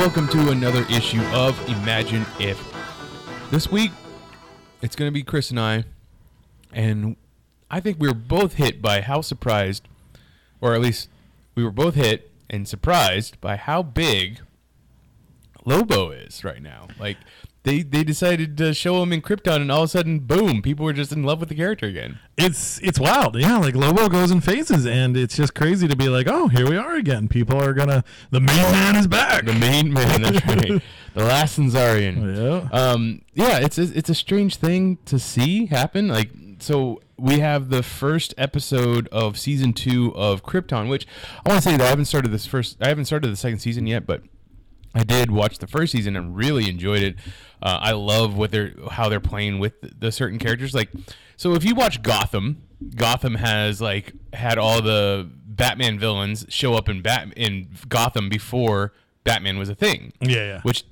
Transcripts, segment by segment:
Welcome to another issue of Imagine If. This week, it's going to be Chris and I, and I think we were both hit by how surprised, or at least we were both hit and surprised by how big Lobo is right now. Like they they decided to show him in Krypton, and all of a sudden, boom! People were just in love with the character again. It's it's wild, yeah. Like Lobo goes in phases, and it's just crazy to be like, oh, here we are again. People are gonna. The main man is back. The main man, that's right. The last Czarnian. Yeah. Um, yeah, it's a, it's a strange thing to see happen. Like, so we have the first episode of season two of Krypton, which I want to say that I haven't started this first. I haven't started the second season yet, but I did watch the first season and really enjoyed it. Uh, I love what they're how they're playing with the certain characters. Like, so if you watch Gotham, Gotham has like had all the Batman villains show up in Bat in Gotham before Batman was a thing. Yeah, yeah. Which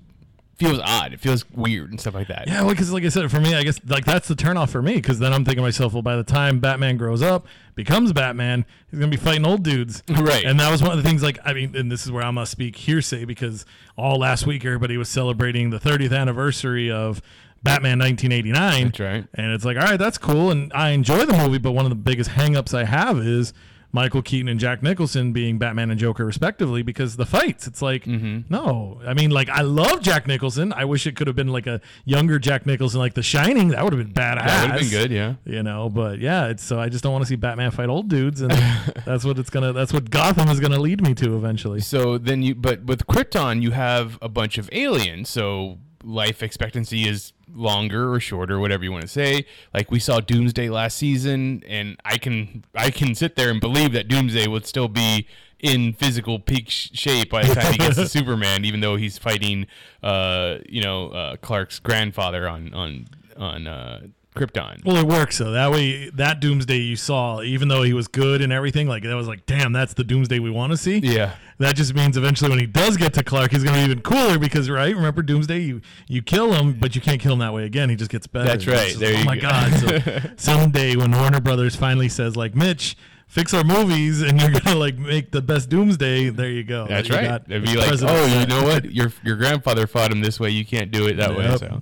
feels odd. It feels weird and stuff like that. Yeah, well, because like I said, for me, I guess like that's the turnoff for me. Because then I'm thinking to myself, well, by the time Batman grows up, becomes Batman, he's gonna be fighting old dudes, Right. And that was one of the things. Like, I mean, and this is where I'm gonna speak hearsay because all last week everybody was celebrating the 30th anniversary of. Batman 1989. That's right. And it's like, all right, that's cool. And I enjoy the movie, but one of the biggest hangups I have is Michael Keaton and Jack Nicholson being Batman and Joker respectively because the fights. It's like Mm-hmm. no, I mean like I love Jack Nicholson. I wish it could have been like a younger Jack Nicholson, like The Shining. That would have been badass. That would have been good, yeah. You know, but yeah, it's so I just don't want to see Batman fight old dudes, and that's what it's gonna. That's what Gotham is gonna lead me to eventually. So then you, but with Krypton, you have a bunch of aliens. So life expectancy is longer or shorter, whatever you want to say. Like we saw Doomsday last season, and I can I can sit there and believe that Doomsday would still be in physical peak sh- shape by the time he gets to Superman, even though he's fighting, uh, you know, uh, Clark's grandfather on on on uh, Krypton. Well, it works though. That way, that Doomsday you saw, even though he was good and everything, like that was like, damn, that's the Doomsday we want to see. Yeah. That just means eventually when he does get to Clark, he's gonna be even cooler because right, remember Doomsday, you you kill him, but you can't kill him that way again. He just gets better. That's right. just- There oh my go. god! So someday when Warner Brothers finally says like, Mitch. Fix our movies, and you're gonna like make the best Doomsday. There you go. That's You right. It'd be like, oh, you know what? Your your grandfather fought him this way. You can't do it that way. So,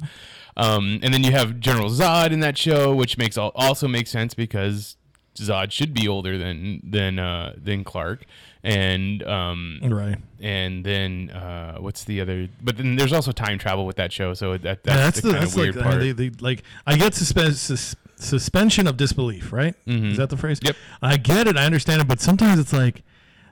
um, and then you have General Zod in that show, which makes al- also makes sense because Zod should be older than than uh, than Clark, and um, right. and then uh, what's the other? But then there's also time travel with that show, so that that's, Yeah, that's the, the, kind that's of weird like part. They, they, like I get suspe- sus- suspension of disbelief, right? Is that the phrase? Mm-hmm. Yep. I get it, I understand it, but sometimes it's like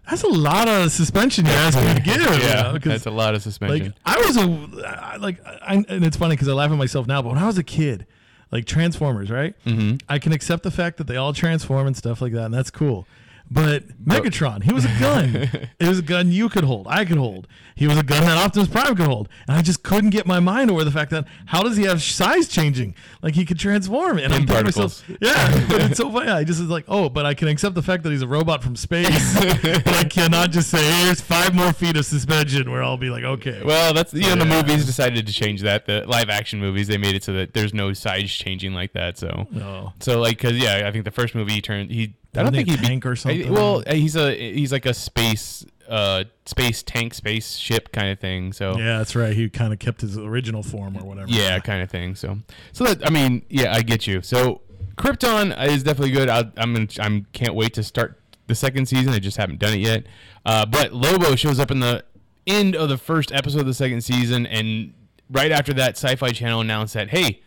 that's a lot of suspension you're asking me to give. you yeah, that's a lot of suspension. like I was a I- like I, and it's funny because I laugh at myself now, but when I was a kid, like Transformers, right? Mm-hmm. I can accept the fact that they all transform and stuff like that, and that's cool. But Megatron, he was a gun. it was a gun you could hold, I could hold. He was a gun that Optimus Prime could hold, and I just couldn't get my mind over the fact that how does he have size changing? Like he could transform, and I'm thinking myself, yeah. But it's so funny. I just was like, oh, but I can accept the fact that he's a robot from space. but I cannot just say, here's five more feet of suspension, where I'll be like, okay. Well, that's you know the movies decided to change that. The live action movies they made it so that there's no size changing like that. So Oh. so like because yeah, I think the first movie he turned he. I don't think he a he tank or something? Well, uh, he's a he's like a space uh space tank space ship kind of thing. So Yeah, that's right. He kind of kept his original form or whatever. yeah, kind of thing. So so that I mean yeah, I get you. So Krypton is definitely good. I, I'm gonna, I'm can't wait to start the second season. I just haven't done it yet. Uh, but Lobo shows up in the end of the first episode of the second season, and right after that, Sci-Fi Channel announced that hey,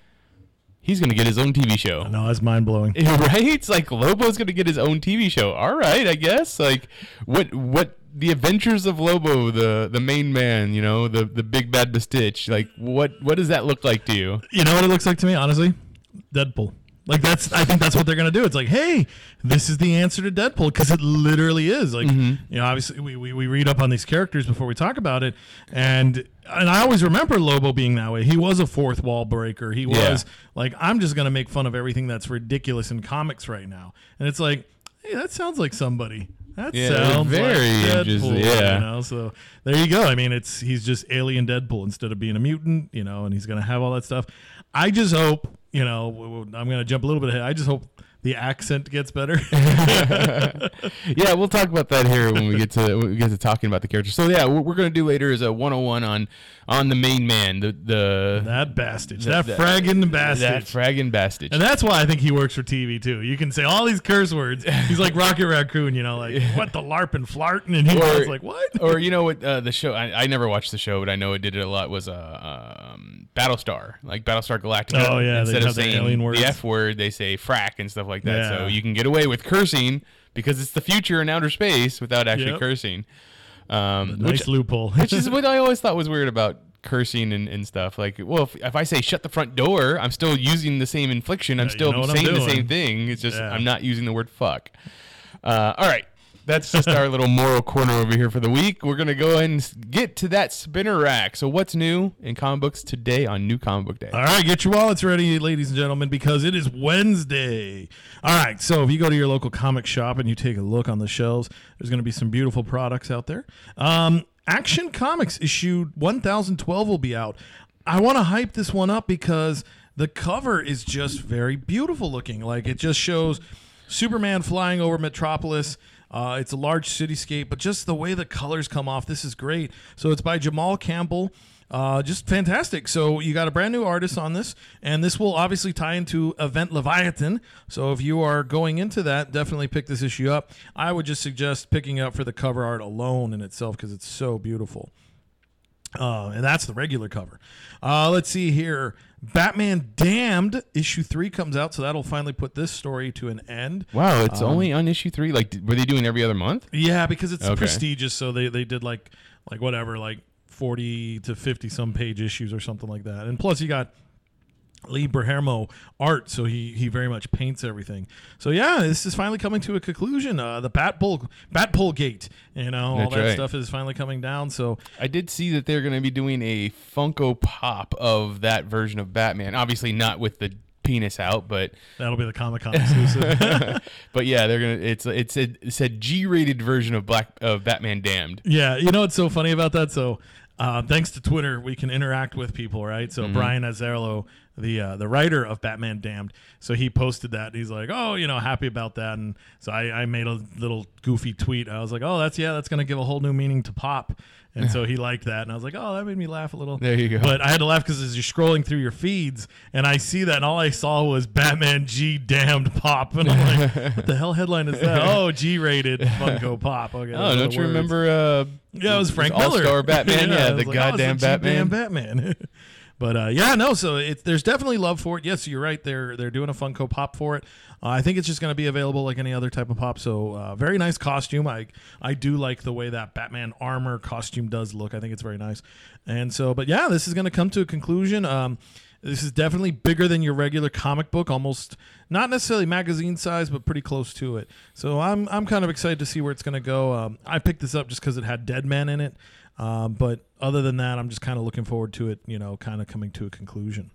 he's gonna get his own TV show. No, that's mind blowing. Right? It's like Lobo's gonna get his own TV show. All right, I guess. Like what what the adventures of Lobo, the the main man, you know, the the big bad Bastich. Like what what does that look like to you? You know what it looks like to me, honestly? Deadpool. Like that's I think that's what they're gonna do. It's like, hey, this is the answer to Deadpool because it literally is. Like Mm-hmm. you know, obviously we, we, we read up on these characters before we talk about it, and and I always remember Lobo being that way. He was a fourth wall breaker. He Yeah. was like, I'm just gonna make fun of everything that's ridiculous in comics right now, and it's like, hey, that sounds like somebody. That Yeah, sounds very like interesting, Deadpool. yeah. You know, so there you go. I mean, it's he's just alien Deadpool instead of being a mutant. You know, and he's gonna have all that stuff. I just hope. You know, I'm gonna jump a little bit ahead. I just hope the accent gets better. yeah, we'll talk about that here when we get to when we get to talking about the character. So yeah, what we're gonna do later is a 101 on on the main man, the the that bastard, That- that, fragging bastard. that fragging bastard. and that's why I think he works for TV too. You can say all these curse words. He's like Rocket Raccoon, you know, like what the larp and flarting, and he Or- was like, what? or you know what uh, the show I, I never watched the show but i know it did it a lot was uh, um, battlestar like battlestar galactica. Oh, yeah, instead of saying alien words. the f word they say frack and stuff like that. So you can get away with cursing because it's the future in outer space without actually Yep. cursing. Um, nice which, loophole. which is what i always thought was weird about cursing and, and stuff. Like well if, if i say shut the front door i'm still using the same infliction. I'm Yeah, you still know what I'm saying the same thing. It's just Yeah. i'm not using the word fuck. Uh, all right that's just our little moral corner over here for the week. We're gonna go and get to that spinner rack. So, what's new in comic books today on New Comic Book Day? All right, get your wallets ready, ladies and gentlemen, because it is Wednesday. All right, so if you go to your local comic shop and you take a look on the shelves, there's to be some beautiful products out there. Um, Action Comics issue 1012 will be out. I want to hype this one up because the cover is just very beautiful looking. Like it just shows Superman flying over Metropolis. Uh, it's a large cityscape, but just the way the colors come off, this is great. So it's by Jamal Campbell. Uh, just fantastic. So you got a brand new artist on this, and this will obviously tie into Event Leviathan. So if you are going into that, definitely pick this issue up. I would just suggest picking up for the cover art alone in itself because it's so beautiful. Uh, and that's the regular cover. Uh, let's see here. Batman Damned issue three comes out, so that'll finally put this story to an end. Wow, it's um, only on issue three. Like, were they doing every other month? Yeah, because it's Okay. prestigious, so they they did like like whatever, like forty to fifty some page issues or something like that. And plus, you got Lee Bermejo art, so he he very much paints everything. So yeah, this is finally coming to a conclusion. Uh, the Batpole Batpole Gate, you know, all that right. stuff is finally coming down. So I did see that they're going to be doing a Funko Pop of that version of Batman. Obviously, not with the penis out, but that'll be the Comic Con exclusive. but yeah, they're gonna. It's it's a it's a G-rated version of Black of Batman Damned. Yeah, you know what's so funny about that? So, uh, thanks to Twitter, we can interact with people, right? So Brian Azzarello, the uh, the writer of Batman Damned, so he posted that. He's like, "Oh, you know, happy about that." And so I, I made a little goofy tweet. I was like, "Oh, that's yeah, that's gonna give a whole new meaning to pop." And so he liked that, and I was like, "Oh, that made me laugh a little." There you go. But I had to laugh because as you're scrolling through your feeds, and I see that, and all I saw was Batman G damned pop, and I'm like, "What the hell headline is that?" Oh, G rated Funko Pop. Okay, Oh, don't you words. remember? Uh, Yeah, it was Frank All Miller, Star Batman. yeah, I the like, oh, goddamn the Batman. Batman. But uh, yeah, no. So it's there's definitely love for it. Yes, you're right. They're they're doing a Funko Pop for it. Uh, I think it's just going to be available like any other type of pop. So uh, very nice costume. I I do like the way that Batman armor costume does look. I think it's very nice. And so, but yeah, this is going to come to a conclusion. Um, this is definitely bigger than your regular comic book, almost not necessarily magazine size, but pretty close to it. So I'm I'm kind of excited to see where it's going to go. Um, I picked this up just because it had Dead Man in it, um, but other than that, I'm just kind of looking forward to it. You know, kind of coming to a conclusion.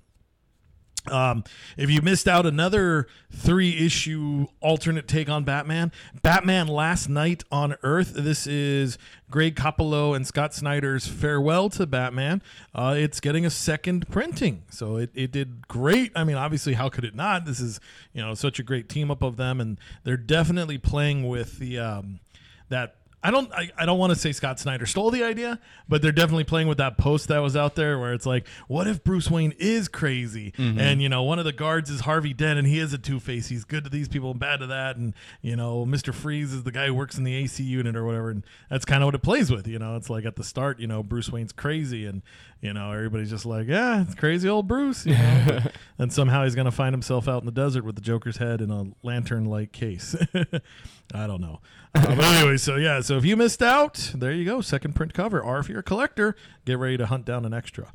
Um, if you missed out another three issue alternate take on Batman, Batman Last Knight on Earth. This is Greg Capullo and Scott Snyder's farewell to Batman. Uh, it's getting a second printing, so it, it did great. I mean, obviously, how could it not? This is you know such a great team up of them, and they're definitely playing with the um, that I don't I, I don't want to say Scott Snyder stole the idea, but they're definitely playing with that post that was out there where it's like, what if Bruce Wayne is crazy? Mm-hmm. And you know, one of the guards is Harvey Dent and he is a two face. He's good to these people and bad to that. And you know, Mr. Freeze is the guy who works in the AC unit or whatever. And that's kind of what it plays with. You know, it's like at the start, you know, Bruce Wayne's crazy and you know, everybody's just like, yeah, it's crazy old Bruce. You know? And somehow he's going to find himself out in the desert with the Joker's head in a lantern-like case. I don't know. Uh, but anyway, so yeah, so if you missed out, there you go, second print cover. Or if you're a collector, get ready to hunt down an extra.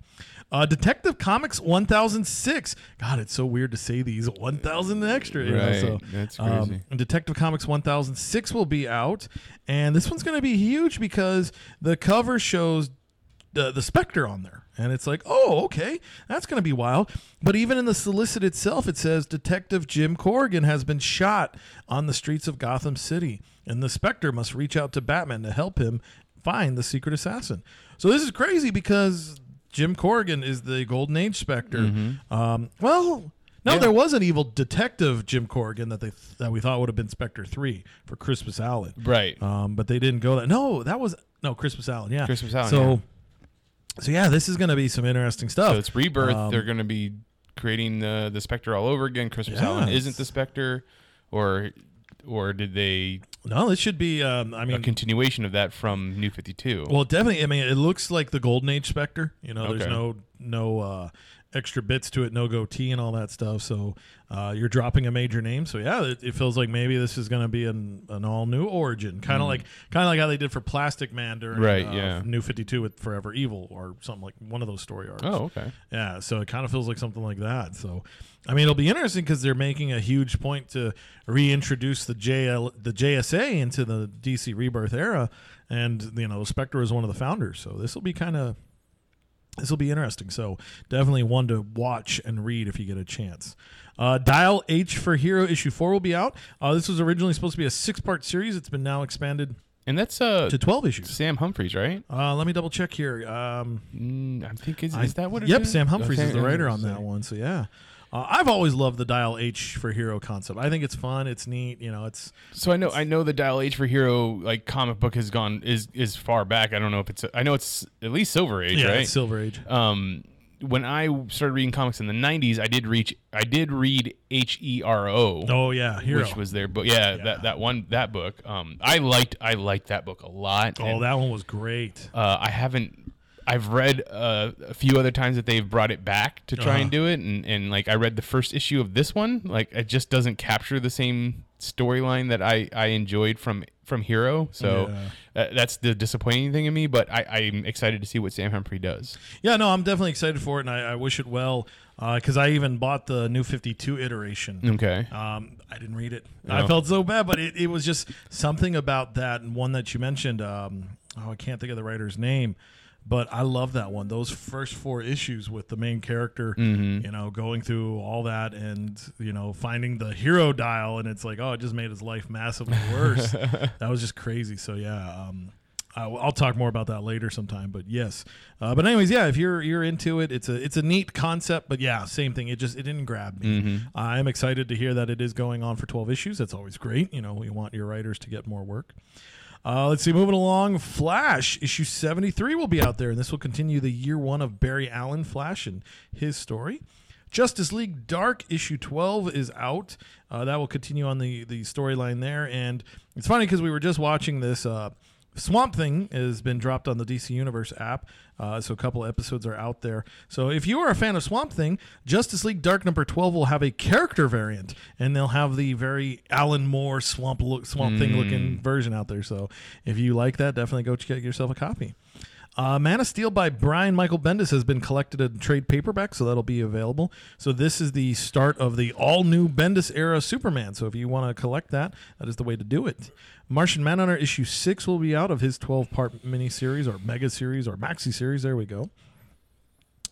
Uh, Detective Comics 1006. God, it's so weird to say these 1000 extra. You know, Right. so, That's um, crazy. Detective Comics 1006 will be out, and this one's going to be huge because the cover shows the the Spectre on there, and it's like, oh, okay, that's going to be wild. But even in the solicit itself, it says Detective Jim Corrigan has been shot on the streets of Gotham City, and the Spectre must reach out to Batman to help him find the secret assassin. So this is crazy because Jim Corrigan is the Golden Age Spectre. Um, well. No, Yeah. there was an evil detective, Jim Corrigan, that they that we thought would have been Spectre three for Crispus Allen. Right. Um, but they didn't go that. No, that was no Crispus Allen. Yeah, Crispus Allen, So, yeah. So yeah, this is going to be some interesting stuff. So it's rebirth. Um, They're going to be creating the the Spectre all over again. Crispus Allen isn't the Spectre, or or did they no, this should be. Um, I mean, a continuation of that from New Fifty Two? well, definitely. I mean, it looks like the Golden Age Spectre. You know, there's no no uh, extra bits to it, no goatee and all that stuff. So uh, you're dropping a major name. So yeah, it, it feels like maybe this is going to be an, an all new origin, kind of like kind of like how they did for Plastic Man during Mm. Right, uh, yeah. New Fifty Two with Forever Evil or something like one of those story arcs. oh, okay. Yeah, so it kind of feels like something like that. So, I mean, it'll be interesting because they're making a huge point to reintroduce the JL, the JSA into the DC Rebirth era, and you know, Spectre is one of the founders. So this will be kind of this will be interesting. So definitely one to watch and read if you get a chance. Uh, Dial H for Hero issue four will be out. Uh, this was originally supposed to be a six part series. It's been now expanded And that's uh to twelve issues. Sam Humphries, right? Uh, let me double check here. Um, Mm, I think is, I- is that what it yep, is? Sam Humphries Okay, is the writer on that one. So yeah, uh, I've always loved the Dial H for Hero concept. I think it's fun. It's neat. You know, it's So I know I know the Dial H for Hero like comic book has gone is is far back. I don't know if it's I know it's at least Silver Age, yeah, right? it's Silver Age. um when I started reading comics in the 90s, I did reach I did read H E R O. Oh yeah, Hero. Which was their book, yeah, Yeah. that that one that book. Um, I liked I liked that book a lot. oh, and, that one was great. uh, I haven't. I've read uh, a few other times that they've brought it back to try Uh-huh. and do it, and, and like I read the first issue of this one, like it just doesn't capture the same storyline that I, I enjoyed from from Hero. So Yeah. uh, that's the disappointing thing in me. But I, I'm excited to see what Sam Humphrey does. Yeah, no, I'm definitely excited for it, and I, I wish it well because I even bought the New Fifty Two iteration. Okay. Um, I didn't read it. Oh. I felt so bad, but it, it was just something about that and one that you mentioned. Um, oh, I can't think of the writer's name, but I love that one. Those first four issues with the main character, Mm-hmm. you know, going through all that and you know finding the hero dial, and it's like, oh, it just made his life massively worse. that was just crazy. So yeah. Um, I- I'll talk more about that later sometime, but yes. Uh, but anyways, yeah, if you're you're into it, it's a it's a neat concept, but yeah, same thing. It just it didn't grab me. I'm excited to hear that it is going on for 12 issues. That's always great. You know, we want your writers to get more work. Uh, let's see, moving along. Flash issue 73 will be out there, and this will continue the year one of Barry Allen Flash and his story. Justice League Dark issue 12 is out. Uh, that will continue on the, the storyline there. And it's funny because we were just watching this. Uh, Swamp Thing has been dropped on the DC Universe app, uh, so a couple episodes are out there. So if you are a fan of Swamp Thing, Justice League Dark number twelve will have a character variant, and they'll have the very Alan Moore Swamp look, Swamp Thing looking version out there. So if you like that, definitely go get yourself a copy. Uh, Man of Steel by Brian Michael Bendis has been collected in trade paperback, so that'll be available. So this is the start of the all new Bendis era Superman. So if you want to collect that, that is the way to do it. Martian Manhunter issue six will be out of his twelve part miniseries or mega series or maxi series. There we go.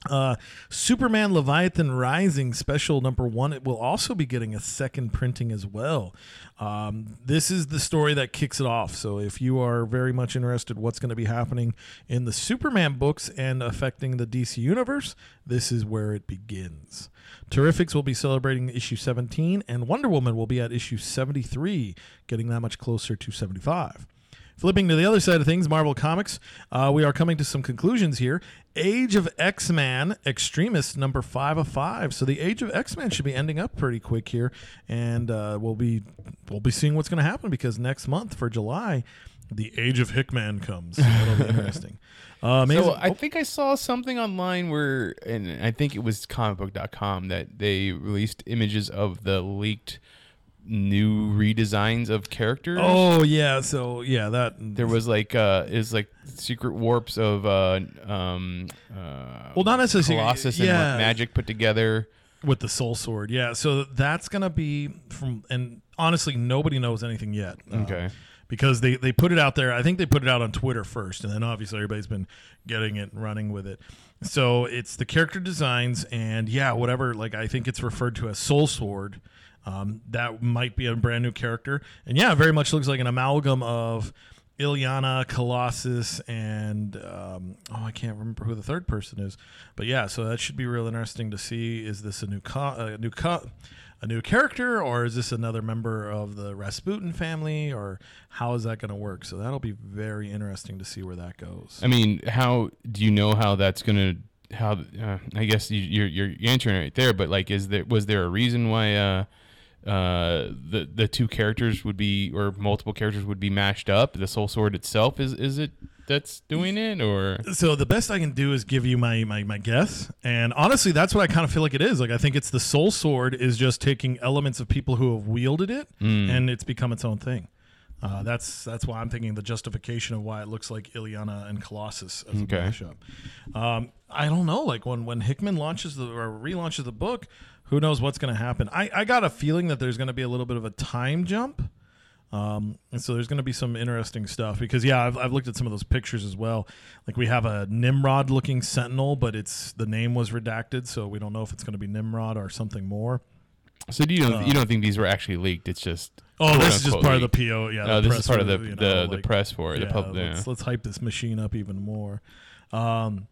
Uh, Superman Leviathan Rising special number one. It will also be getting a second printing as well. Um, this is the story that kicks it off. So if you are very much interested what's going to be happening in the Superman books and affecting the DC universe, this is where it begins. Terrifics will be celebrating issue 17, and Wonder Woman will be at issue 73, getting that much closer to 75. Flipping to the other side of things, Marvel Comics, uh, we are coming to some conclusions here. Age of X Man Extremist number five of five. So the Age of X Man should be ending up pretty quick here, and uh, we'll be we'll be seeing what's going to happen because next month for July, The Age of Hickman comes. That'll be interesting. Uh. So I think I saw something online where, and I think it was comicbook.com that they released images of the leaked new redesigns of characters. oh yeah, so yeah, that There was like uh is like secret warps of uh um uh well, not necessarily Colossus and yeah, like magic put together. with the Soul Sword. Yeah, so that's gonna be from, and honestly, nobody knows anything yet. uh, Okay. because they they put it out there. I think they put it out on Twitter first, and then obviously everybody's been getting it and running with it. So it's the character designs, and yeah, whatever. Like I think it's referred to as Soul Sword. Um, that might be a brand new character, and yeah, very much looks like an amalgam of Illyana, Colossus, and um, oh, I can't remember who the third person is, but yeah, so that should be real interesting to see. Is this a new co- a new co- a new character, or is this another member of the Rasputin family, or how is that going to work? So that'll be very interesting to see where that goes. I mean, how do you know how that's gonna? How uh, I guess you, you're you're answering right there, but like, is there was there a reason why uh, uh, the the two characters would be or multiple characters would be mashed up? The Soul Sword itself is is it that's doing it or So the best I can do is give you my, my my guess, and honestly, that's what I kind of feel like it is. Like I think it's the Soul Sword is just taking elements of people who have wielded it, and it's become its own thing. Uh, that's that's why I'm thinking the justification of why it looks like Illyana and Colossus as Okay. a mashup. Um, I don't know. Like when when Hickman launches the or relaunches the book, who knows what's going to happen? I I got a feeling that there's going to be a little bit of a time jump. Um, and so there's going to be some interesting stuff because yeah, I've, I've looked at some of those pictures as well. Like we have a Nimrod looking Sentinel, but it's the name was redacted, so we don't know if it's going to be Nimrod or something more. so? Do you don't you don't think these were actually leaked? It's just Oh, this is just part of the. PO. Yeah, No, the this is part of the you the, know, the like- press for it. Yeah, the pub, yeah. let's, let's hype this machine up even more. Um,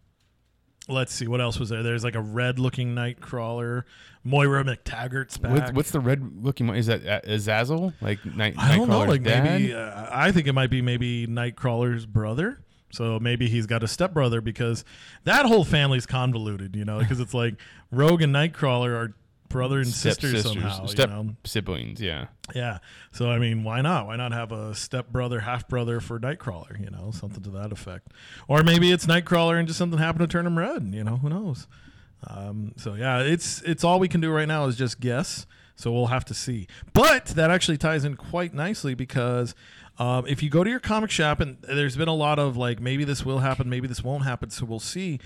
let's see what else was there. There's like a red looking Nightcrawler. Moira MacTaggert's back. What's, what's the red looking one? Is that uh, Azazel? Like night? I don't know. Like dad? maybe uh, I think it might be maybe Nightcrawler's brother. So maybe he's got a stepbrother because that whole family's convoluted, you know, because it's like Rogue and Nightcrawler are brother and Step sister sisters, somehow. step you know? siblings. Yeah. Yeah. So I mean, why not? Why not have a step brother, half brother for Nightcrawler? You know, something to that effect. Or maybe it's Nightcrawler and just something happened to turn him red. You know, who knows? Um, so yeah, it's it's all we can do right now is just guess. So we'll have to see. But that actually ties in quite nicely because um, if you go to your comic shop and there's been a lot of like maybe this will happen, maybe this won't happen. So we'll see.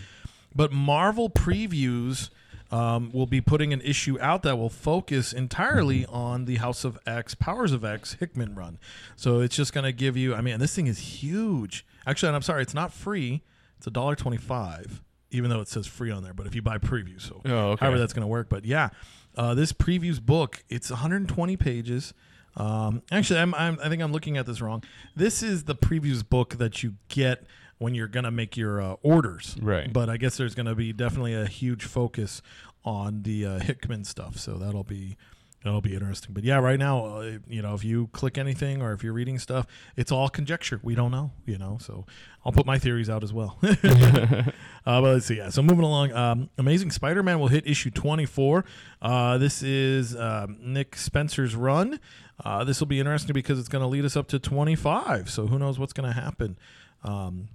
But Marvel previews um, will be putting an issue out that will focus entirely on the House of X, Powers of X Hickman run. So it's just going to give you. I mean, this thing is huge. Actually, and I'm sorry, it's not free. It's a dollar twenty-five, even though it says free on there. But if you buy preview, so Oh, okay. however that's going to work. But yeah, uh, this previews book, it's 120 pages. Um, actually, I'm, I'm, I think I'm looking at this wrong. This is the previews book that you get when you're gonna make your uh, orders, Right. But I guess there's gonna be definitely a huge focus on the uh, Hickman stuff, so that'll be that'll be interesting. But yeah, right now, uh, you know, if you click anything or if you're reading stuff, it's all conjecture. We don't know, you know. So I'll put my theories out as well. uh, but let's see. Yeah. So moving along, um, Amazing Spider-Man will hit issue 24. Uh, this is um, Nick Spencer's run. Uh, this will be interesting because it's going to lead us up to 25. So who knows what's going to happen. Um,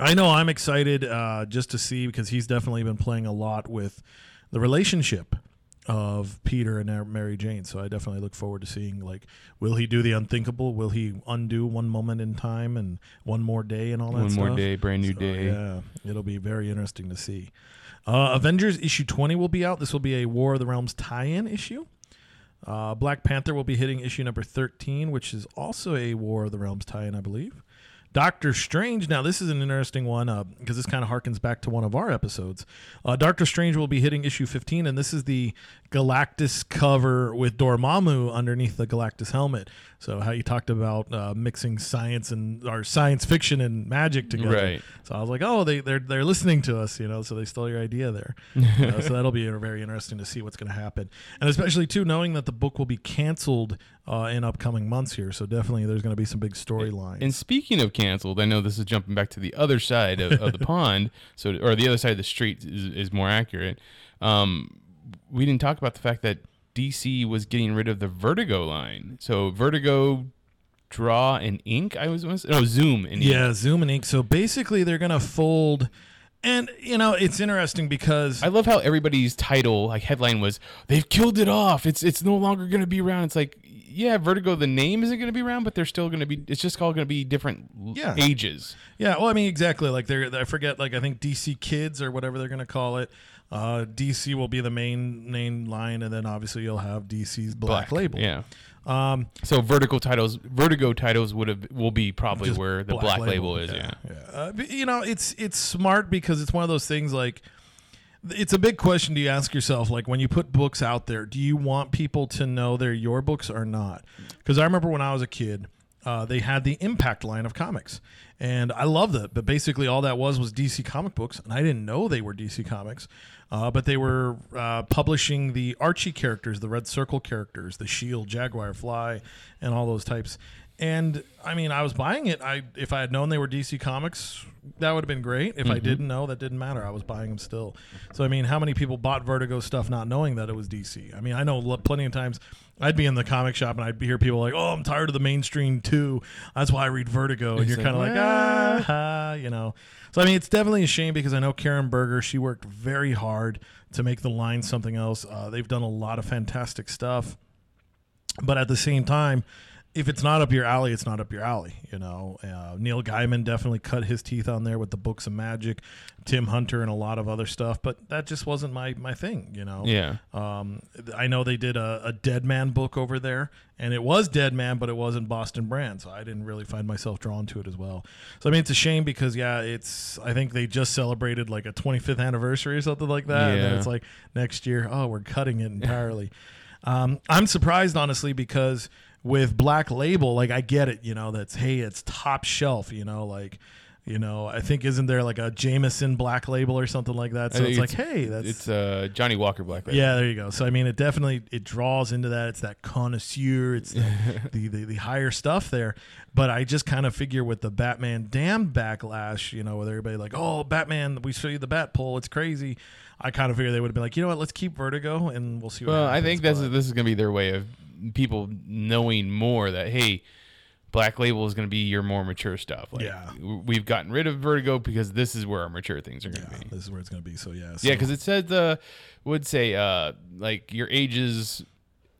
I know I'm excited uh, just to see because he's definitely been playing a lot with the relationship of Peter and Mary Jane. So I definitely look forward to seeing like, will he do the unthinkable? Will he undo one moment in time and one more day and all that One more day, brand new So, day. Yeah, it'll be very interesting to see. Uh, Avengers issue 20 will be out. This will be a War of the Realms tie-in issue. Uh, Black Panther will be hitting issue number 13, which is also a War of the Realms tie-in, I believe. Doctor Strange. Now, this is an interesting one because this kind of harkens back to one of our episodes. Uh, Doctor Strange will be hitting issue 15, and this is the Galactus cover with Dormammu underneath the Galactus helmet. So, how you talked about uh, mixing science and or science fiction and magic together. Right. So I was like, oh, they they're they're listening to us, you know. So they stole your idea there. Uh, so that'll be very interesting to see what's going to happen, and especially too knowing that the book will be canceled uh, in upcoming months here. So definitely, there's going to be some big storylines. And speaking of canceled, I know this is jumping back to the other side of, of the pond, so or the other side of the street is, is more accurate. Um, we didn't talk about the fact that DC was getting rid of the Vertigo line. So Vertigo Draw and Ink. I was no Zoom and Ink. Yeah, Zoom and Ink. So basically, they're gonna fold, and you know it's interesting because I love how everybody's title, like headline, was "They've killed it off. It's it's no longer going to be around." It's like, yeah, Vertigo, the name isn't going to be around, but they're still going to be. It's just all going to be different Yeah. ages. Yeah, well, I mean, exactly. Like they're, I forget, like I think DC Kids or whatever they're gonna call it. Uh, DC will be the main main line, and then obviously you'll have DC's Black, Label. Yeah. Um, So Vertigo titles, Vertigo titles would have will be probably where the Black, Label, is. Yeah. yeah. Uh, but, you know, it's it's smart because it's one of those things like. It's a big question to ask yourself, like when you put books out there, do you want people to know they're your books or not? Because I remember when I was a kid, uh, they had the Impact line of comics, and I loved it. But basically, all that was was DC comic books, and I didn't know they were DC comics. Uh, but they were uh, publishing the Archie characters, the Red Circle characters, the Shield, Jaguar, Fly, and all those types. And I mean, I was buying it. I if I had known they were DC Comics, that would have been great. If I didn't know, that didn't matter. I was buying them still. So I mean, how many people bought Vertigo stuff not knowing that it was DC? I mean, I know l- plenty of times I'd be in the comic shop and I'd hear people like, "Oh, I'm tired of the mainstream too. That's why I read Vertigo." And you're kind of like, "Ah." ah, you know. So I mean, it's definitely a shame because I know Karen Berger. She worked very hard to make the line something else. Uh, they've done a lot of fantastic stuff but at the same time if it's not up your alley it's not up your alley you know uh, neil gaiman definitely cut his teeth on there with the books of magic tim hunter and a lot of other stuff but that just wasn't my my thing you know Yeah. um, I know they did a, a Dead Man book over there, and it was Dead Man, but it wasn't Boston Brand, so I didn't really find myself drawn to it as well. So I mean, it's a shame because yeah, it's I think they just celebrated like a 25th anniversary or something like that, and it's like next year, oh, we're cutting it entirely. um, I'm surprised honestly because with Black Label, like I get it, you know, that's hey, it's top shelf, you know, like. You know, I think isn't there like a Jameson Black Label or something like that? So I it's like, hey, that's it's uh, Johnnie Walker Black Label. yeah, there you go. So I mean, it definitely it draws into that. It's that connoisseur. It's the the, the, the higher stuff there. But I just kind of figure with the Batman damn backlash, you know, with everybody like, oh, Batman, we show you the bat pole, it's crazy. I kind of figured they would have been like, you know what, let's keep Vertigo and we'll see. What Well, I happens. think this is this is going to be their way of people knowing more that hey, Black Label is going to be your more mature stuff. Like, Yeah. w- we've gotten rid of Vertigo because this is where our mature things are going to yeah, be. this is where it's going to be. So yeah, so, Yeah, because it said uh, would say uh, like your ages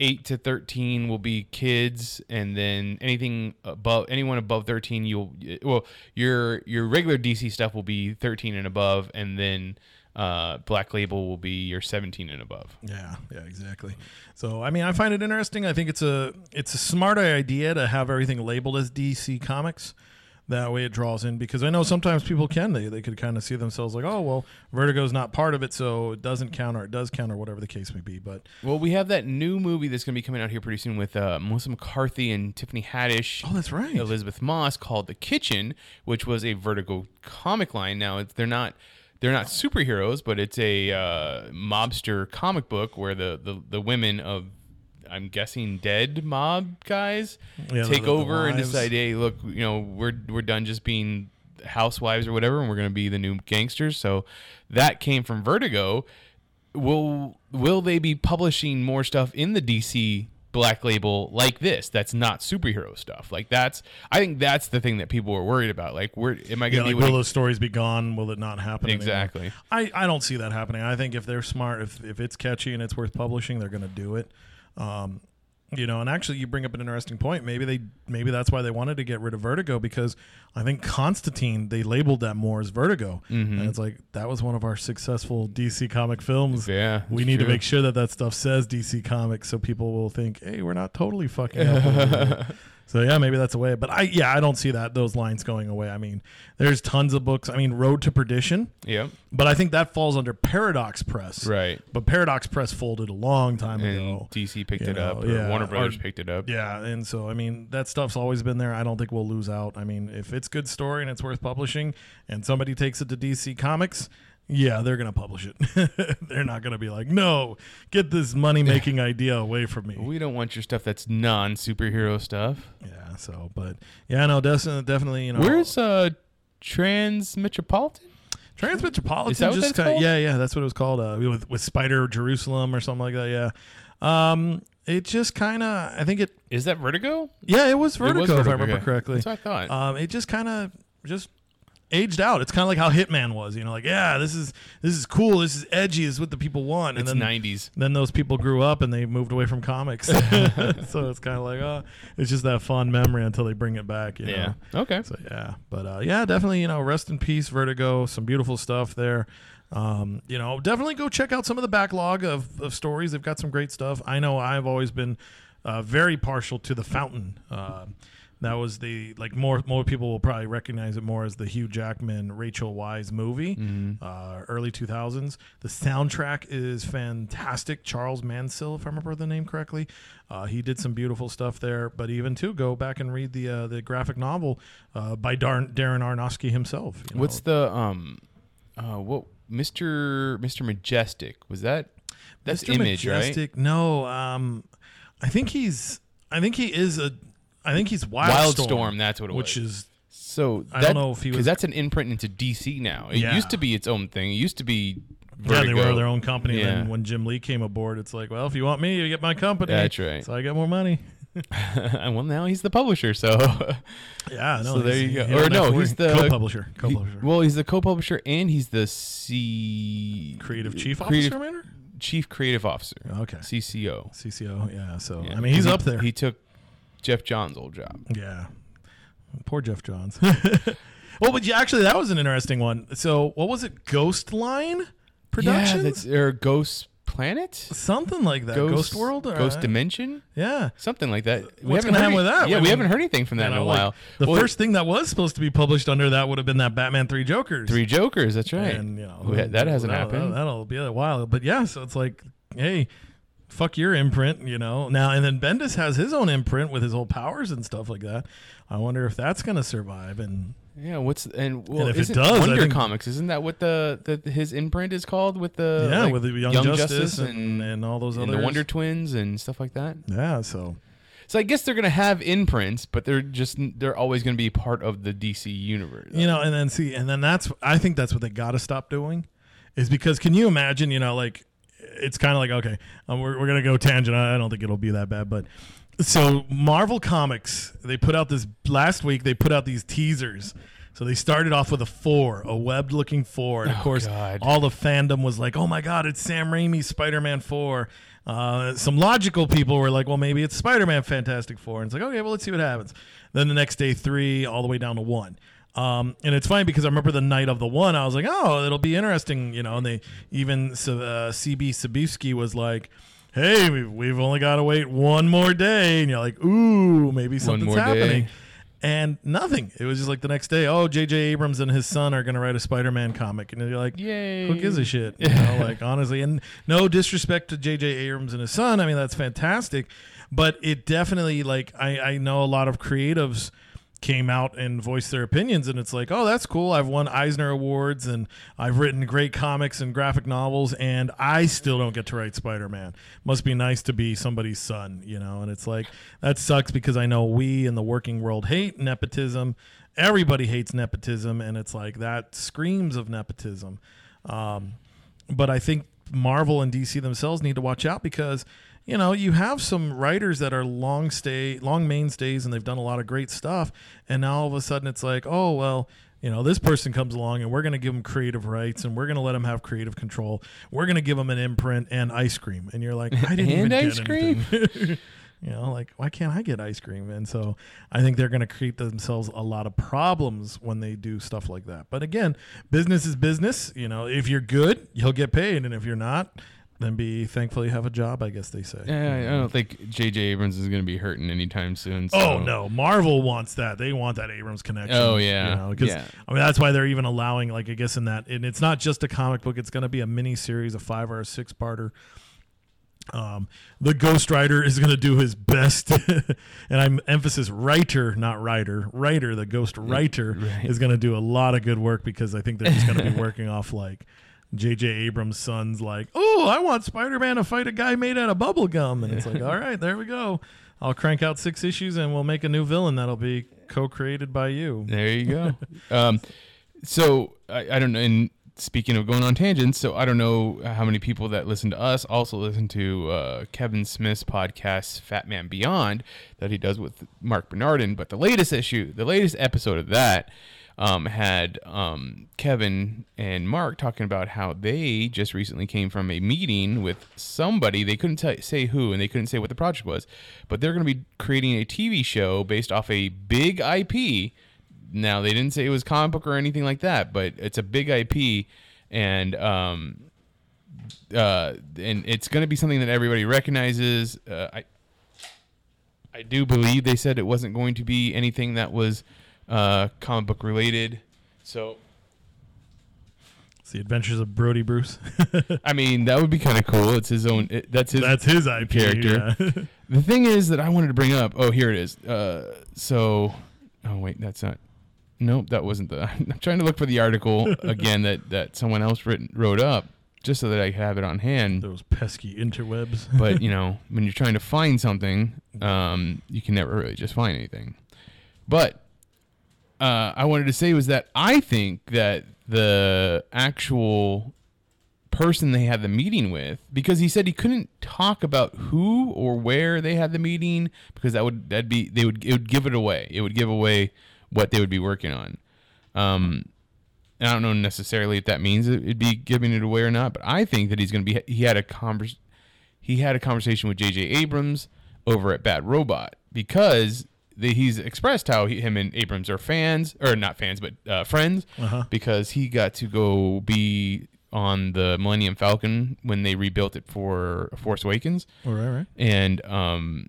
eight to thirteen will be kids, and then anything above anyone above thirteen, you'll well your your regular DC stuff will be thirteen and above, and then uh, Black Label will be your seventeen and above. Yeah, yeah, exactly. So I mean, I find it interesting. I think it's a it's a smart idea to have everything labeled as DC Comics. That way, it draws in because I know sometimes people can they they could kind of see themselves like, oh well, Vertigo's not part of it, so it doesn't count or it does count or whatever the case may be. But Well, we have that new movie that's going to be coming out here pretty soon with uh, Melissa McCarthy and Tiffany Haddish. oh, that's right. Elisabeth Moss called The Kitchen, which was a Vertigo comic line. Now it's, they're not they're not superheroes, but it's a uh, mobster comic book where the, the the women of I'm guessing dead mob guys Yeah, take over and decide, hey, look, you know, we're we're done just being housewives or whatever, and we're gonna be the new gangsters. So that came from Vertigo. Will will they be publishing more stuff in the DC black label like this that's not superhero stuff like that's i think that's the thing that people were worried about like where am i gonna like, be will those stories be gone? Will it not happen? anymore? Exactly. I, I don't see that happening. I think if they're smart, if, if it's catchy and it's worth publishing, they're going to do it. Um, you know, and actually, you bring up an interesting point. Maybe they, maybe that's why they wanted to get rid of Vertigo because I think Constantine they labeled that more as Vertigo, Mm-hmm. and it's like that was one of our successful DC comic films. Yeah, we need to make sure that that stuff says DC Comics so people will think, hey, we're not totally fucking. up over here." So yeah, maybe that's a way. But I yeah, I don't see that those lines going away. I mean, there's tons of books. I mean, Road to Perdition, Yeah. but I think that falls under Paradox Press. right But Paradox Press folded a long time and ago. dc picked you it up know, or yeah, warner brothers or- picked it up Yeah, and so I mean that stuff's always been there. I don't think we'll lose out. I mean, if it's good story and it's worth publishing, and somebody takes it to DC Comics, yeah, they're gonna publish it. they're not gonna be like, no, get this money making idea away from me. we don't want your stuff that's non-superhero stuff Yeah. So, but yeah, no, definitely, definitely, you know, where's uh Transmetropolitan that what just kinda- yeah, yeah, that's what it was called. Uh, with with Spider Jerusalem or something like that. Yeah. Um, it just kind of I think it Is that Vertigo? yeah it was It was Vertigo if I remember correctly. That's what I thought. Um, it just kind of just aged out. It's kind of like how Hitman was. You know, like yeah, this is this is cool. This is edgy. This is what the people want. And it's then 90s. then those people grew up and they moved away from comics. so it's kind of like, oh, it's just that fond memory until they bring it back. You Yeah. Know? Okay. So yeah, but uh, yeah, definitely. You know, rest in peace, Vertigo. Some beautiful stuff there. Um, you know, definitely go check out some of the backlog of, of stories. They've got some great stuff. I know I've always been uh, very partial to the Fountain. Uh, that was the like more more people will probably recognize it more as the Hugh Jackman Rachel Weisz movie, uh, early two thousands. The soundtrack is fantastic. Charles Mansell, if I remember the name correctly, uh, he did some beautiful stuff there. But even too, go back and read the uh, the graphic novel uh, by Darn, Darren Aronofsky himself. you know. What's the um uh what Mr. Mr. Majestic was that that's Mr. image right Majestic, No, um, I think he's. I think he is a. I think he's Wildstorm. Wildstorm, that's what it was. which was. is so I don't know if he was- because that's an imprint into DC now it Yeah. used to be its own thing it used to be yeah, they were their own company. And Yeah. then when Jim Lee came aboard, it's like, well, if you want me, you get my company. That's right. So I get more money. And well now he's the publisher so Yeah, no. so there he's- you go or don't have no to he's worry. the co-publisher. he- Co-publisher. well he's the co-publisher and he's the C creative chief creative- officer, Manor? chief creative officer Okay. CCO CCO. Yeah. So Yeah. I mean, he's He- up there. he took Geoff Johns' old job Yeah. Poor Geoff Johns. well, but yeah, actually, that was an interesting one. So, what was it? Ghost Line Productions? yeah that's or Ghost Planet Something like that. Ghost, World? Or, Ghost Dimension Yeah. something like that. We What's haven't gonna heard happen with that? Yeah, I we haven't heard anything from that You in a know, like, while. The Well, first thing that was supposed to be published under that would have been that Batman Three Jokers. three Jokers. That's right. And you know We that hasn't that'll- happened. That'll be a while, but yeah. So it's like, hey, fuck your imprint, you know. Now and then Bendis has his own imprint with his whole powers and stuff like that. I wonder if that's gonna survive. And yeah, what's and well, if it does, Wonder think- Comics isn't that what the, the his imprint is called with the yeah, like, with the Young, Justice, and, and all those other the Wonder Twins and stuff like that. Yeah. So So I guess they're gonna have imprints, but they're just they're always gonna be part of the DC universe. you know, and then see, and then that's I think that's what they got to stop doing, is because can you imagine, you know, like it's kind of like okay, um, we're we're gonna go tangent. I don't think it'll be that bad, but so Marvel Comics they put out this last week. They put out these teasers. So they started off with a four, a webbed looking four, and of Oh, course, God. all the fandom was like, "Oh my God, it's Sam Raimi's Spider-Man four. Uh, some logical people were like, "Well, maybe it's Spider-Man Fantastic Four. And it's like, "Okay, well, let's see what happens." Then the next day, three, all the way down to one. Um, and it's funny because I remember the night of the one, I was like, "Oh, it'll be interesting," you know. And they even uh, CB Cebulski was like. Hey, we- we've only got to wait one more day, and you're like, "Ooh, maybe something's more day. happening." and nothing. It was just like the next day. Oh, J.J. Abrams and his son are going to write a Spider-Man comic, and you're like, Yay. Who gives a shit? You know, like honestly, and no disrespect to J.J. Abrams and his son. I mean, that's fantastic, but it definitely like I I know a lot of creatives came out and voiced their opinions and it's like oh that's cool. I've won eisner awards and i've written great comics and graphic novels and i still don't get to write spider-man. Must be nice to be somebody's son you know? And it's like that sucks because i know we in the working world hate nepotism. Everybody hates nepotism and it's like that screams of nepotism. Um, but I think Marvel and DC themselves need to watch out because you know you have some writers that are long stay, long mainstays, and they've done a lot of great stuff, and now all of a sudden it's like, oh well. You know, this person comes along and we're going to give them creative rights and we're going to let them have creative control. We're going to give them an imprint and ice cream. And you're like, I didn't even And get ice cream? anything. you know, like why can't I get ice cream? And so I think they're going to create themselves a lot of problems when they do stuff like that. But again, business is business. You know, if you're good, you'll get paid, and if you're not, then be thankful you have a job. I guess they say. Yeah, I don't think J.J. Abrams is going to be hurting anytime soon. So. Oh no, Marvel wants that. They want that Abrams connection. Oh, yeah. you know, 'cause, Yeah. I mean that's why they're even allowing, like I guess in that, and it's not just a comic book. It's going to be a mini series, a five or a six parter. Um, the Ghost Rider is going to do his best, and I'm emphasis writer, not writer. Writer, the Ghost Writer right. is going to do a lot of good work because I think they're just going to be working off like J.J. Abrams' son's like, oh, I want Spider-Man to fight a guy made out of bubble gum, and it's like, all right, there we go. I'll crank out six issues and we'll make a new villain that'll be co-created by you. There you go. um, so I, I don't know. And speaking of going on tangents, so I don't know how many people that listen to us also listen to uh, Kevin Smith's podcast, Fatman Beyond, that he does with Mark Bernardin. But the latest issue, the latest episode of that, um, had um, Kevin and Mark talking about how they just recently came from a meeting with somebody. They couldn't t- say who, and they couldn't say what the project was, but they're going to be creating a TV show based off a big IP. Now they didn't say it was comic book or anything like that, but it's a big IP, and um, uh, and it's going to be something that everybody recognizes. Uh, I I do believe they said it wasn't going to be anything that was uh, comic book related. So It's the Adventures of Brodie Bruce. I mean that would be kind of cool. It's his own. It, that's his. That's his IP character. yeah. the thing is that I wanted to bring up. Oh, here it is. Uh, so, oh wait, that's not. Nope, that wasn't the. I'm trying to look for the article again that that someone else written wrote up just so that I have it on hand. Those pesky interwebs. but you know when you're trying to find something um, you can never really just find anything but uh, i wanted to say was that i think that the actual person they had the meeting with because he said he couldn't talk about who or where they had the meeting because that would that'd be they would it would give it away it would give away what they would be working on um and I don't know necessarily if that means it'd be giving it away or not, but I think that he's going to be. He had a convers, he had a conversation with J.J. Abrams over at Bad Robot because the, he's expressed how he, him and Abrams are fans, or not fans, but uh, friends, Uh-huh. because he got to go be on the Millennium Falcon when they rebuilt it for Force Awakens, All right, right. and um,